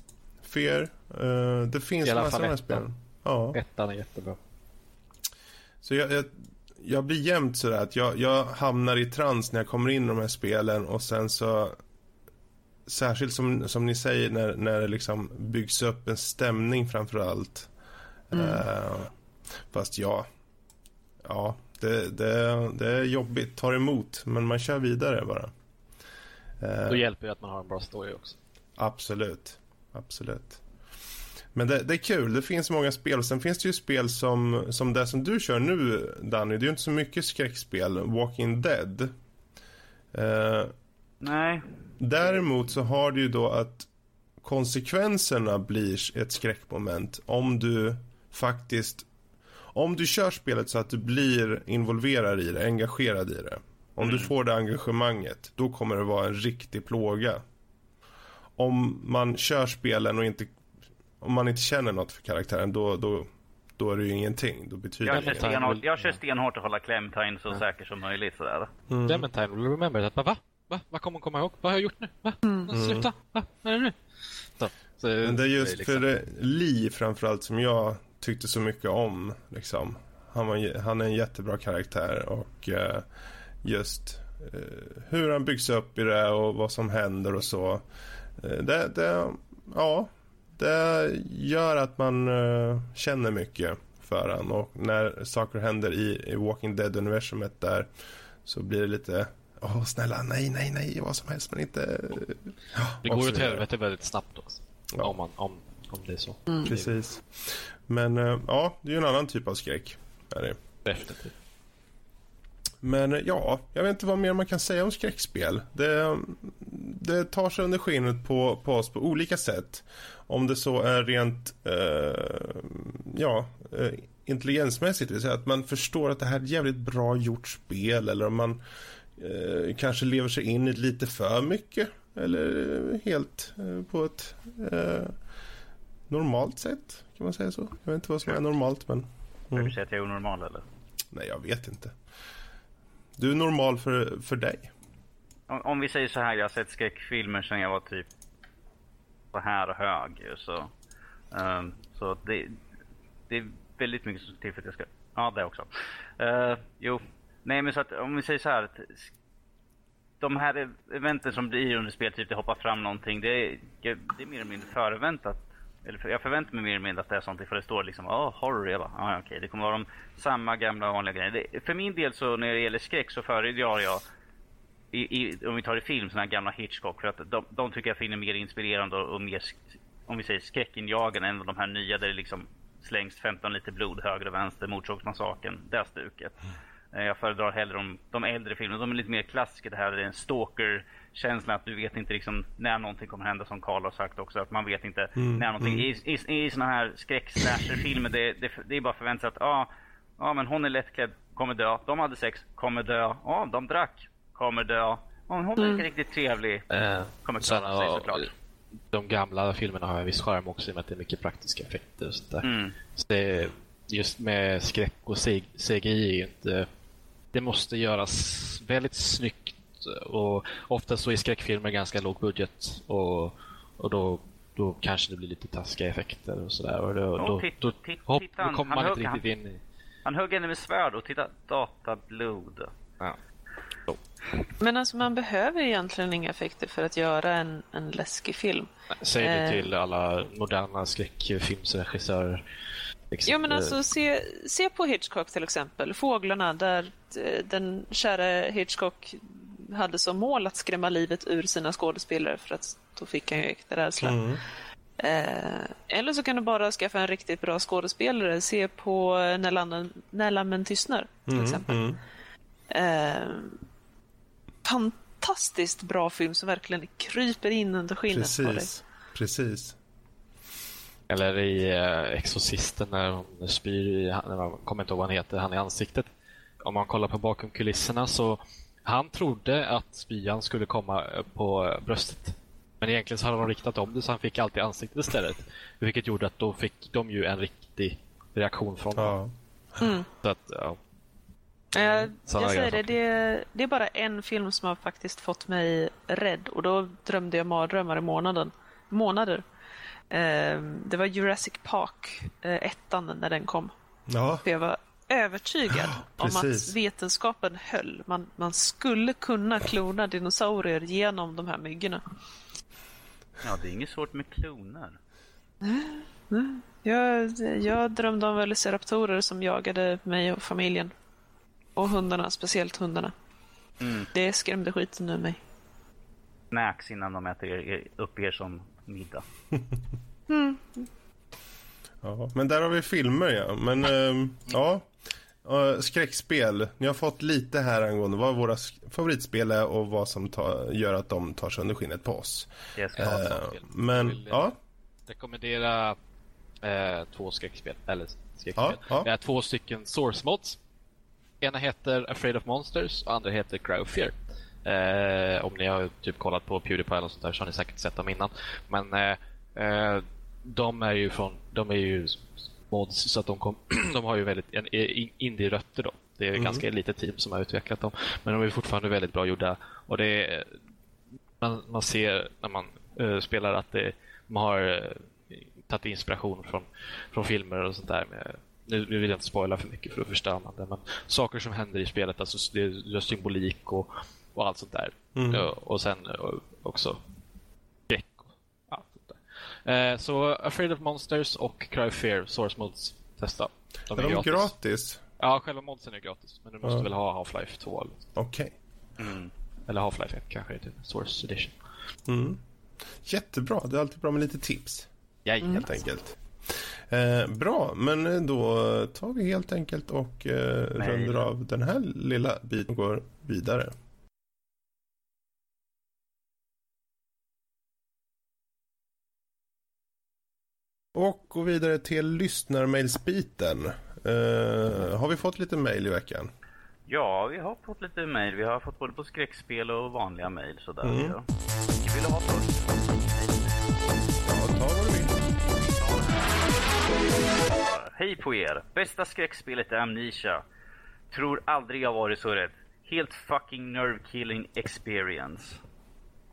Fear. Eh, det finns I alla massor fall av ettan. spel. Ja. Ettan är jättebra. Så jag, jag, jag blir jämt sådär att jag, jag hamnar i trans när jag kommer in i de här spelen och sen så Särskilt som, som ni säger när, när det liksom byggs upp en stämning framför allt. Eh, fast ja, ja det, det, det är jobbigt, tar emot men man kör vidare bara. Eh, Då hjälper det att man har en bra story också. Absolut. Absolut. Men det, det är kul. Det finns många spel. Sen finns det ju spel som, som det som du kör nu, Danny. Det är ju inte så mycket skräckspel. Walking Dead. Eh, Nej, däremot så har du ju då att konsekvenserna blir ett skräckmoment om du faktiskt om du kör spelet så att du blir involverad i det, engagerad i det. Om du får det engagemanget, då kommer det vara en riktig plåga. Om man kör spelen och inte om man inte känner något för karaktären, då, då, då är det ju ingenting. Då betyder jag det kör, stenhårt, jag kör stenhårt att hålla Clementine så säker som möjligt sådär. Mm. Clementine will remember that. Bara, va? Va? Vad kommer hon komma ihåg? Vad har jag gjort nu? Va? Sluta! Va? Vad är det nu? Så, så, Men det är just liksom- för det, Lee framförallt som jag tyckte så mycket om. Liksom. Han, var, han är en jättebra karaktär och eh, just eh, hur han byggs upp i det och vad som händer och så. Eh, det, det, ja, det gör att man eh, känner mycket för han och när saker händer i, i Walking Dead-universumet där så blir det lite Åh, snälla, nej, nej, nej, vad som helst, men inte... Ja, Det går åt helvete väldigt snabbt också. Ja. Om, man, om, om det är så. Precis. Men eh, ja, det är ju en annan typ av skräck. Är det. Definitivt. Men ja, jag vet inte vad mer man kan säga om skräckspel. Det, det tar sig under skinnet på, på oss på olika sätt. Om det så är rent eh, ja, eh, intelligensmässigt, det vill säga att man förstår att det här är ett jävligt bra gjort spel eller om man eh, kanske lever sig in i lite för mycket eller helt eh, på ett eh, normalt sätt. Kan man säga så? Jag vet inte vad som är normalt men Ska du säga att jag är onormal eller? nej jag vet inte. Du är normal för, för dig. Om, om vi säger så här, jag har sett skräckfilmer sedan jag var typ så här hög. Så, um, så det, det är väldigt mycket som till för att jag ska... Ja, det också. Uh, jo, nej men så att om vi säger så här. Att, de här e-, eventen som blir under speltid, typ det hoppar fram någonting. Det är, det är mer eller mindre förväntat. Eller för, jag förväntar mig mer eller mindre att det är sånt för det står liksom ah, oh, horror. Jag bara, ah, okej, det kommer vara de samma gamla vanliga grejer. Det, för min del så när det gäller skräck så föredrar jag i, i, om vi tar i film, såna här gamla Hitchcock. För att de, de tycker jag finner mer inspirerande och, och mer, om vi säger skräckinjagande än de här nya där det liksom slängs 15 liter blod höger och vänster, Mordsorgsmassakern, det stuket. Mm. Jag föredrar hellre de, de äldre filmerna. De är lite mer klassiska. Det här är en stalker-känsla att du vet inte liksom när någonting kommer hända som Karl har sagt också. Att man vet inte när någonting. I, i, i såna här skräck-slasher-filmer det, det, det är bara förväntat att ah, ja men hon är lättklädd, kommer dö. De hade sex, kommer dö. Ja, de drack, kommer dö. Men hon verkar riktigt trevlig. Eh, Kommer klara sig såklart. De gamla filmerna har en viss charm också i och med att det är mycket praktiska effekter och sånt där. Mm. Så det, just med skräck och CGI är ju inte... Det måste göras väldigt snyggt och ofta så är skräckfilmer ganska låg budget och, och då, då kanske det blir lite taskiga effekter och sådär. Och då, då, då, hopp, då kommer han man inte hugger- riktigt in i... Han högg henne med svärd och titta, datablod. Ja. Men alltså man behöver egentligen inga effekter för att göra en, en läskig film. Säg det Eh. till alla moderna skräckfilmsregissörer. Ja men alltså se, se på Hitchcock till exempel. Fåglarna där eh, den kära Hitchcock hade som mål att skrämma livet ur sina skådespelare för att då fick han ju äkta rädsla. Mm. Eh, eller så kan du bara skaffa en riktigt bra skådespelare. Se på eh, När lammen, När lammen tystnar till exempel. Mm. Eh, fantastiskt bra film som verkligen kryper in under skinnet på dig. Precis. Eller i eh, Exorcisten när hon spyr i, när man kommer inte ihåg vad han heter, han i ansiktet. Om man kollar på bakom kulisserna så han trodde att spyan skulle komma eh, på eh, bröstet. Men egentligen så hade de riktat om det så han fick allt i ansiktet istället. Vilket gjorde att då fick de ju en riktig reaktion från honom. Ja. Så att, ja. Eh, Sådana jag säger det, det, det är bara en film som har faktiskt fått mig rädd och då drömde jag mardrömmar i månaden, månader. Eh, det var Jurassic Park, eh, ettan, när den kom. ja. För jag var övertygad om att vetenskapen höll. Man, man skulle kunna klona dinosaurier genom de här myggorna. Ja, det är inget svårt med kloner. Jag, jag drömde om velociraptorer som jagade mig och familjen. Och hundarna, speciellt hundarna. Mm. Det skrämde skiten ur mig. Snacks innan de äter er, er, upp er som middag. ja. Men där har vi filmer ja. Men ehm, ja. Uh, skräckspel. Ni har fått lite här angående vad våra favoritspel är och vad som tar, gör att de tar sönder skinnet på oss. Jag ska Eh, men Vill, eh, ja. Rekommendera eh, två skräckspel. Eller skräckspel. Ja, ja. Det är två stycken source mods. Ena heter Afraid of Monsters och andra heter Cry of Fear. Eh, om ni har typ kollat på Pewdiepie eller sånt där så har ni säkert sett dem innan. Men eh, eh, de är ju från, de är ju mods så att de, kom, de har ju väldigt i- indie-rötter då. Det är Mm. ganska litet team som har utvecklat dem. Men de är fortfarande väldigt bra gjorda. Och det är, man, man ser när man eh, spelar att det, man har eh, tagit inspiration från, från filmer och sånt där. Med, nu, vill jag inte spoila för mycket för då förstör man det. Men saker som händer i spelet, alltså det är det är symbolik och, och allt sånt där. Mm. Ja, och sen eh, också skräck och allt sånt där. Eh, så Afraid of Monsters och Cry of Fear, Source Modes, testa. De Är de gratis? Ja, själva modsen är gratis. Men du måste Ja. väl ha Half-Life 2 eller Okej. Mm. Eller Half-Life 1 kanske heter Source Edition. Mm. Jättebra. Det är alltid bra med lite tips. Jajamän. Helt enkelt. Eh, bra, men då tar vi helt enkelt och eh, rundar av den här lilla biten och går vidare. Och gå vidare till lyssnarmailsbiten. Eh, har vi fått lite mail i veckan? Ja, vi har fått lite mejl. Vi har fått både på skräckspel och vanliga mejl. Sådär. Mm. Ja. Vilket vill du ha först? Ja, ta vad du vill. Hej på er! Bästa skräckspelet är Amnesia. Tror aldrig jag varit så rädd. Helt fucking nerve killing experience.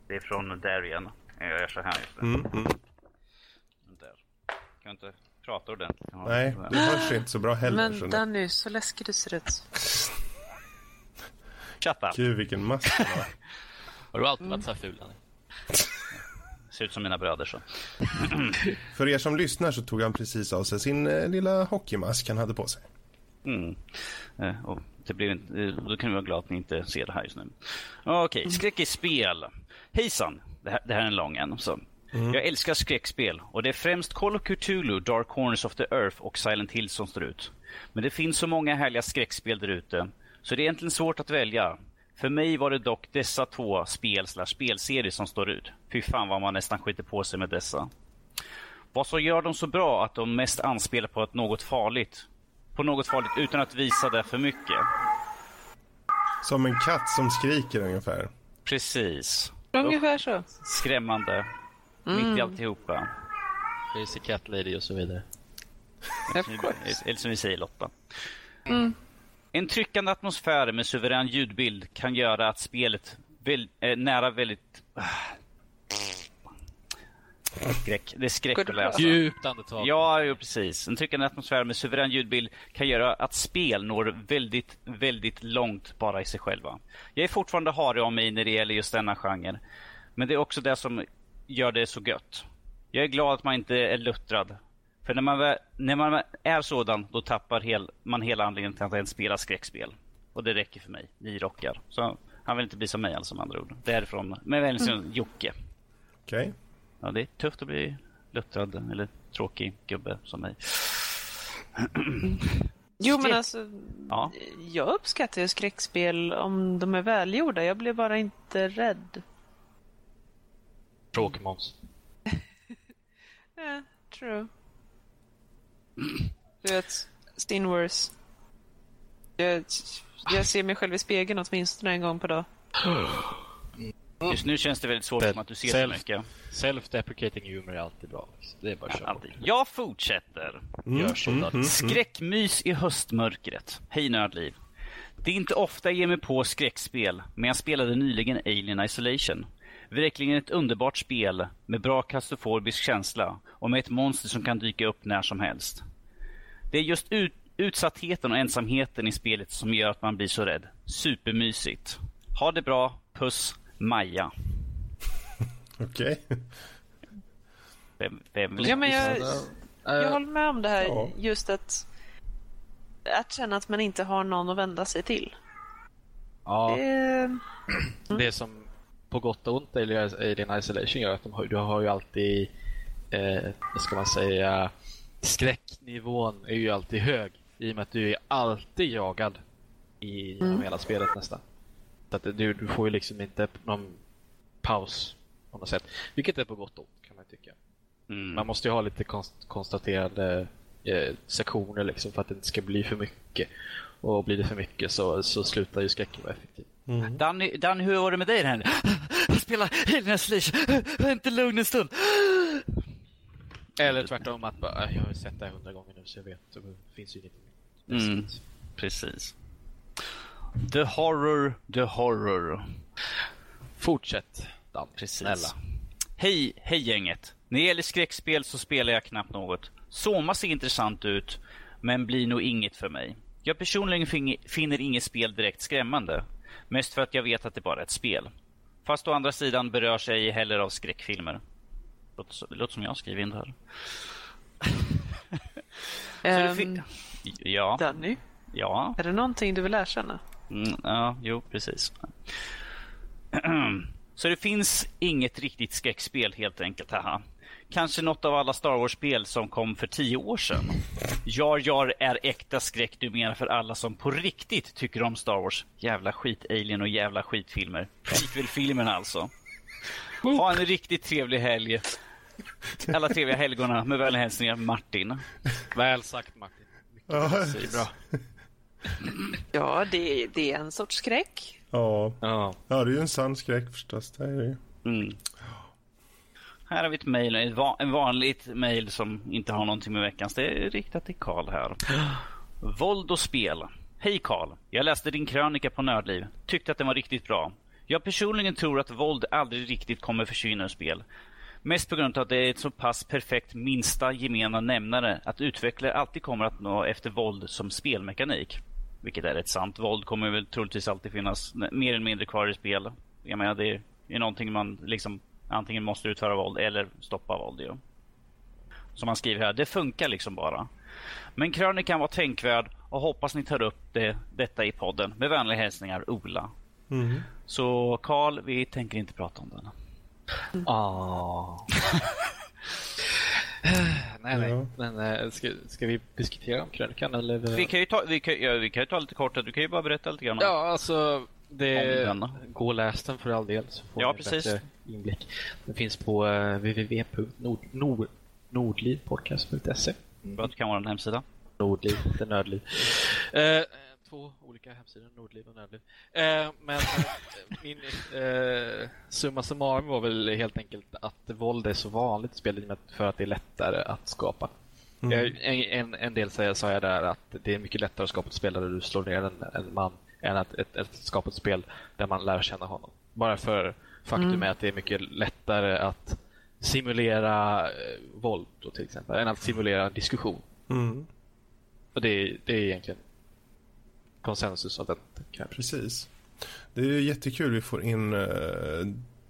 Det är från Darien. Jag gör så här just nu. Mm, mm. Kan inte prata ordentligt? Nej, det hörs inte så bra heller. Men Danny, så läskig du ser ut. Shut up! Gud, vilken mask. Har du alltid varit så här ful, Danny? Ser ut som mina bröder så. För er som lyssnar så tog han precis av sig sin eh, lilla hockeymask han hade på sig. Mm. Eh, och det blir inte, eh, då kan vi vara glada att ni inte ser det här just nu. Okej, skräck i spel. Hejsan! Det här, det här är en lång en. Så. Jag älskar skräckspel och det är främst Call of Cthulhu, Dark Corners of the Earth och Silent Hill som står ut. Men det finns så många härliga skräckspel där ute, så det är egentligen svårt att välja. För mig var det dock dessa två spel spelserier som står ut. Fy fan vad man nästan skiter på sig med dessa. Vad som gör dem så bra att de mest anspelar på något farligt. På något farligt utan att visa det för mycket. Som en katt som skriker ungefär. Precis. Ungefär så. Skrämmande. Mitt i alltihopa. Crazy Cat Lady och så vidare. Eller som vi säger Lotta. En tryckande atmosfär med suverän ljudbild kan göra att spelet väl, är nära väldigt... Skräck. Det är skräck att läsa. Djupt andetag. Ja, jo, precis. En tryckande atmosfär med suverän ljudbild kan göra att spel når väldigt, väldigt långt bara i sig själva. Jag är fortfarande harig av mig när det gäller just denna genre. Men det är också det som gör det så gött. Jag är glad att man inte är luttrad. För när man, när man är sådan, då tappar hel, man hela anledningen till att ens spela skräckspel. Och det räcker för mig. Ni rockar. Så han vill inte bli som mig alltså med andra ord. Därifrån. Men väl som Jocke. Okej? Ja, det är tufft att bli luttrad eller tråkig gubbe som mig. Jo, men alltså, Ja. jag uppskattar ju skräckspel om de är välgjorda. Jag blir bara inte rädd. Tråkmåns. Ja, true. Du vet, Stinworse. Jag, jag ser mig själv i spegeln åtminstone en gång per dag. Just nu känns det väldigt svårt som att du ser så self- mycket. Self-deprecating humor är alltid bra. liksom. Det är bara att Alltid. Jag fortsätter. Gör så, Danny. Skräckmys i höstmörkret. Hej Nördliv. Det är inte ofta jag ger mig på skräckspel, men jag spelade nyligen Alien Isolation. Verkligen ett underbart spel med bra kastrofobisk känsla och med ett monster som kan dyka upp när som helst. Det är just ut, utsattheten och ensamheten i spelet som gör att man blir så rädd. Supermysigt. Ha det bra. Puss. Maja. Okej. Vem, vem vill Ja, men jag, Eh, jag håller med om det här. Ja. Just att, att känna att man inte har någon att vända sig till. Ja, Det, det som på gott och ont i Alien Isolation gör att de har, du har ju alltid, eh, vad ska man säga, skräcknivån är ju alltid hög. I och med att du är alltid jagad i genom hela spelet nästan. Så att du, du får ju liksom inte någon paus på något sätt. Vilket är på gott och ont kan man tycka. Mm. Man måste ju ha lite konst, konstaterade eh, sektioner liksom för att det inte ska bli för mycket. Och blir det för mycket så, så slutar ju skräcken vara effektiv. Danny, Danny, hur var det med dig här? Jag spelar Isolation. Jag är inte lugn en stund. Eller tvärtom att bara, "Äh, jag har sett det här hundra gånger nu så jag vet. Det finns ju inget. Mm, precis. The horror, the horror. Fortsätt Dan, Precis. snälla. Hej, hej gänget. När det gäller skräckspel så spelar jag knappt något. Soma ser intressant ut, men blir nog inget för mig. Jag personligen fin- finner inget spel direkt skrämmande. Mest för att jag vet att det bara är ett spel. Fast å andra sidan berörs jag ej heller av skräckfilmer. Det låter som jag skriver in det här. Ehm, ja, Danny, ja. är det någonting du vill erkänna? Mm, ja, jo, precis. Så det finns inget riktigt skräckspel helt enkelt. Haha. Kanske något av alla Star Wars-spel som kom för tio år sedan. Jar Jar är äkta skräck numera för alla som på riktigt tycker om Star Wars. Jävla skit-alien och jävla skitfilmer. Prequel-filmerna alltså. Ha en riktigt trevlig helg. Alla trevliga helgorna med vänliga hälsningar Martin. Väl sagt Martin. Ja, Det är bra. Ja, det, det är en sorts skräck. ja. Ja. ja, det är ju en sann skräck förstås. Det är det. Mm. Här har vi ett mejl, ett va- en vanligt mejl som inte har någonting med veckans. Det är riktat till Karl här. Våld och spel. Hej Karl. Jag läste din krönika på Nördliv. Tyckte att den var riktigt bra. Jag personligen tror att våld aldrig riktigt kommer försvinna ur spel. Mest på grund av att det är ett så pass perfekt minsta gemena nämnare att utvecklare alltid kommer att nå efter våld som spelmekanik. Vilket är rätt sant. Våld kommer väl troligtvis alltid finnas mer eller mindre kvar i spel. Jag menar, det är någonting man liksom antingen måste utföra våld eller stoppa våld. Ju. Som man skriver här, det funkar liksom bara. Men krönikan var tänkvärd och hoppas ni tar upp det, detta i podden. Med vänliga hälsningar Ola. Mm. Så Karl, vi tänker inte prata om den. Ah. nej, nej. Ja. Men äh, ska, ska vi diskutera om krönikan eller? Vi kan ju ta, vi kan, ja, vi kan ju ta lite kort, du kan ju bara berätta lite grann. Ja, alltså det... Gå och läs den för all del så får Ja, precis. bättre inblick. Den finns på uh, www.nordlivpodcast.se Bra att du kan vara en hemsida. Nordliv, inte Nördliv. Eh, två olika hemsidor, Nordliv och Nördliv. Eh, men eh, min eh, summa summarum var väl helt enkelt att våld är så vanligt i spelet för att det är lättare att skapa. Mm. En, en, en del säger, sa jag där att det är mycket lättare att skapa ett spel där du slår ner en, en man än att ett, ett skapa ett spel där man lär känna honom. Bara för faktum är att det är mycket lättare att simulera eh, våld då, till exempel, än att simulera en diskussion. Mm. Och det, är- det är egentligen konsensus av den. Precis. Det är ju jättekul vi får in, eh,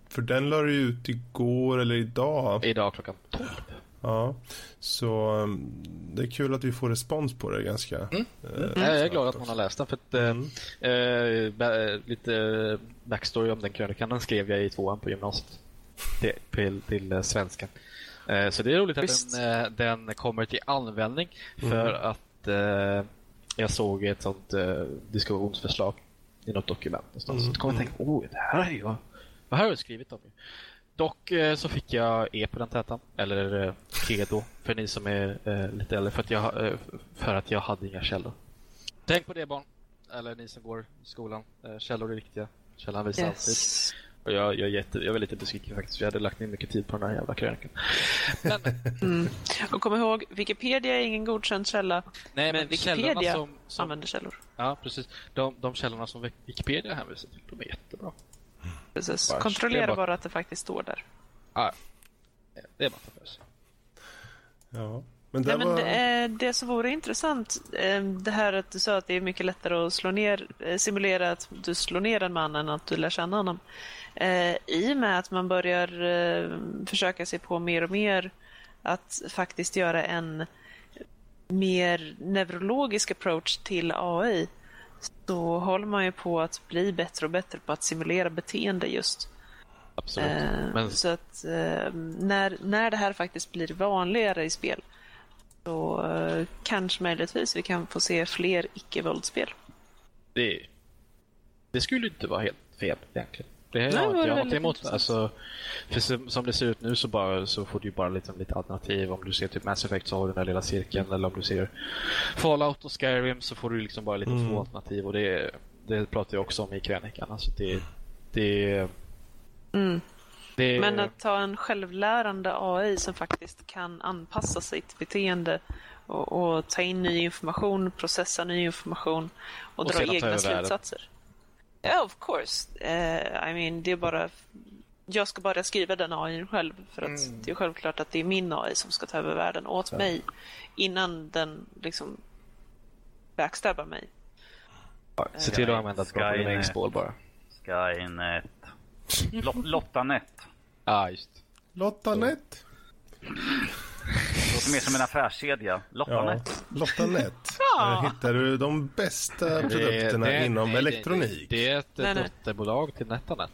för den la du ju ut igår eller idag. Idag klockan 12. Ja, så um, det är kul att vi får respons på det ganska. Mm. eh, Jag är glad att man har läst den. För att, eh, Mm. ba- lite backstory om den krönikan den skrev jag i tvåan på gymnasiet. Till, till, till svenskan. Eh, så det är roligt Visst. att den, den kommer till användning. För att eh, jag såg ett sånt diskussionsförslag i något dokument någonstans. Mm. Så kom jag och tänkte, oh, det här är ju vad här har jag skrivit om. Ju." Dock eh, så fick jag E på den tätan, eller eh, G då, för ni som är eh, lite äldre, för att, jag, för att jag hade inga källor. Tänk på det barn, eller ni som går i skolan. Källor är viktiga. Källan visar alltid. Yes. Och jag, jag, är jätte, jag är lite besviken faktiskt, för jag hade lagt ner mycket tid på den här jävla krönikan. Men, Mm. Och kom ihåg, Wikipedia är ingen godkänd källa, nej, men men Wikipedia källorna som, som, använder källor. ja, precis. De, de källorna som Wikipedia hänvisar till, de är jättebra. Precis. Bara- det Kontrollera bara- bara att det faktiskt står där. Ja, det är bara för sig. Ja, men det Nej, men var... det, det som vore intressant, eh, det här att du sa att det är mycket lättare att slå ner, eh, simulera att du slår ner en man än att du lär känna honom. Eh, I och med att man börjar eh, försöka sig på mer och mer att faktiskt göra en mer neurologisk approach till AI så håller man ju på att bli bättre och bättre på att simulera beteende just. Absolut. Eh, Men Så att eh, när, när det här faktiskt blir vanligare i spel så eh, kanske möjligtvis vi kan få se fler icke-våldsspel. det, det skulle inte vara helt fel egentligen. Det Nej, inte var jag väldigt emot. Alltså, för som, det ser ut nu så, bara, så får du bara liksom lite alternativ. Om du ser typ Mass Effect så har du den där lilla cirkeln. Eller om du ser Fallout och Skyrim så får du liksom bara lite Mm. två alternativ. Och det, det pratar jag också om i krönikan. Alltså det, det, Mm. det, Men att ta en självlärande AI som faktiskt kan anpassa sitt beteende och, och ta in ny information, processa ny information och, Och dra egna över världen. Ja, of course. Eh, I mean, det är bara... Jag ska bara skriva den AI själv för att Mm. det är självklart att det är min AI som ska ta över världen åt mig innan den liksom backstabbar mig. se till att använda ett bra Skynet. programmeringsspår bara. Skynet. Lo- Lottanet. Ja, ah, just. Lotta Net. Låter mer som en affärskedja. Ja, Lottanet. Lotta Net. Där hittar du de bästa produkterna det- inom nej, det- elektronik. Det, det är ett Nej, dotterbolag till Netanet.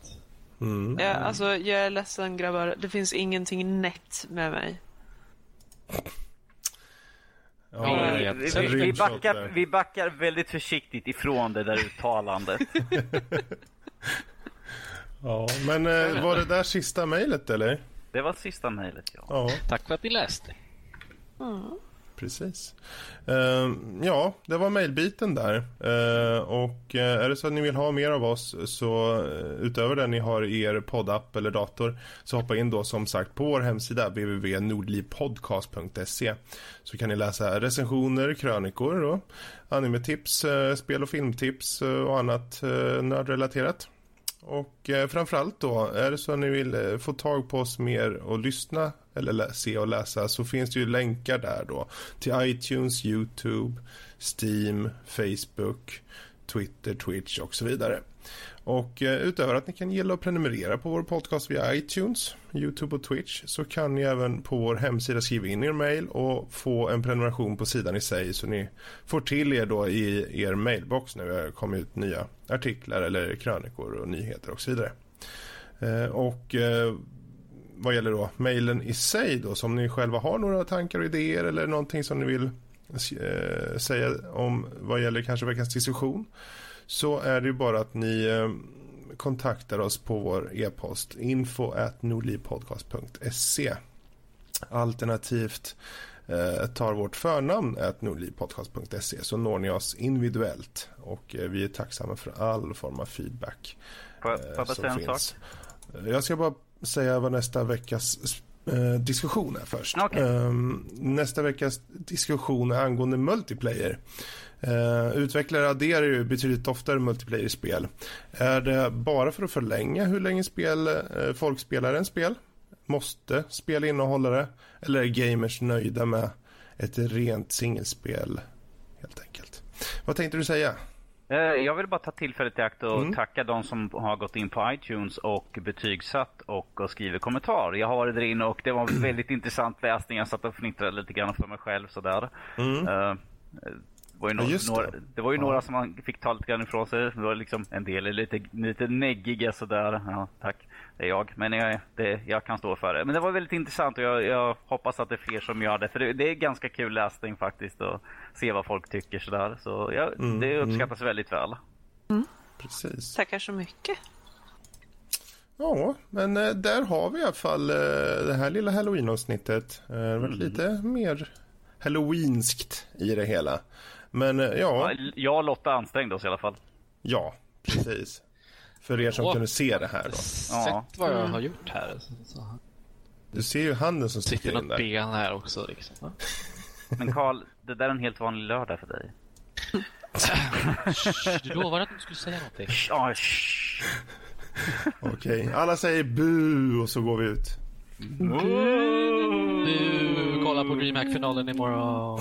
Mm. Ja, alltså, jag är ledsen grabbar. Det finns ingenting nätt med mig. Ja, Vi, det vi, vi, backar, vi backar väldigt försiktigt ifrån det där uttalandet. Ja, men eh, var det där sista mejlet eller? Det var sista mejlet, ja. Ja, Tack för att ni läste. precis. Eh, ja, det var mejlbiten där. Eh, och eh, är det så att ni vill ha mer av oss så eh, utöver det ni har i er poddapp eller dator så hoppa in då som sagt på vår hemsida www.nordlivpodcast.se så kan ni läsa recensioner, krönikor då, animetips, eh, spel och filmtips och annat nördrelaterat. Och eh, framförallt då, är det så att ni vill eh, få tag på oss mer och lyssna eller lä- se och läsa så finns det ju länkar där då till iTunes, YouTube, Steam, Facebook, Twitter, Twitch och så vidare. Och eh, utöver att ni kan gilla och prenumerera på vår podcast via iTunes, YouTube och Twitch så kan ni även på vår hemsida skriva in er mail och få en prenumeration på sidan i sig så ni får till er då i er mailbox när det kommer ut nya artiklar eller krönikor och nyheter och så vidare. Eh, och eh, vad gäller då mejlen i sig då, som om ni själva har några tankar och idéer eller någonting som ni vill säga om vad gäller kanske veckans diskussion så är det ju bara att ni eh, kontaktar oss på vår e-post info at nordlivpodcast.se Alternativt eh, tar vårt förnamn at nordlivpodcast.se så når ni oss individuellt och eh, vi är tacksamma för all form av feedback Får jag, får säga en sak? Jag ska bara säga vad nästa veckas eh, diskussion är först. Okej. Ehm, nästa veckas diskussion är angående multiplayer. Uh, utvecklare adderar ju betydligt oftare multiplayer-spel. Är det bara för att förlänga hur länge spel, eh, folk spelar en spel? Måste spel innehålla det? Eller är gamers nöjda med ett rent singelspel helt enkelt? Vad tänkte du säga? Eh, Jag vill bara ta tillfället i akt och Mm. tacka de som har gått in på iTunes och betygsatt och, och skrivit kommentar. Jag har varit där inne och det var väldigt intressant läsning. Jag satt och fnittrade lite grann för mig själv sådär. Mm. Eh, det var ju, Ja, no- det. några, det var ju Ja. några som man fick ta lite grann ifrån sig. Det var liksom en del är lite, lite neggiga sådär. Ja, tack. Det är jag. Men jag, det, jag kan stå för det. Men det var väldigt intressant och jag, jag hoppas att det är fler som gör det. För det, det är ganska kul läsning faktiskt att se vad folk tycker sådär. Så ja, Mm, det uppskattas väldigt väl. Precis. Tackar så mycket. Ja, men eh, där har vi i alla fall eh, det här lilla halloween-avsnittet. Eh, Det har varit lite mer halloweenskt i det hela. Men eh, ja, Ja, Jag och Lotta ansträngde oss i alla fall. ja, precis. För er som Ja. kunde se det här då. Ja. Sett vad jag har gjort här. Så, så. Du ser ju handen som Sitter sticker in något där. ben här också. Liksom. Men Karl, det där är en helt vanlig lördag för dig. Du lovade att du skulle säga någonting. Okej, alla säger bu och så går vi ut. Du kollar på DreamHack-finalen imorgon.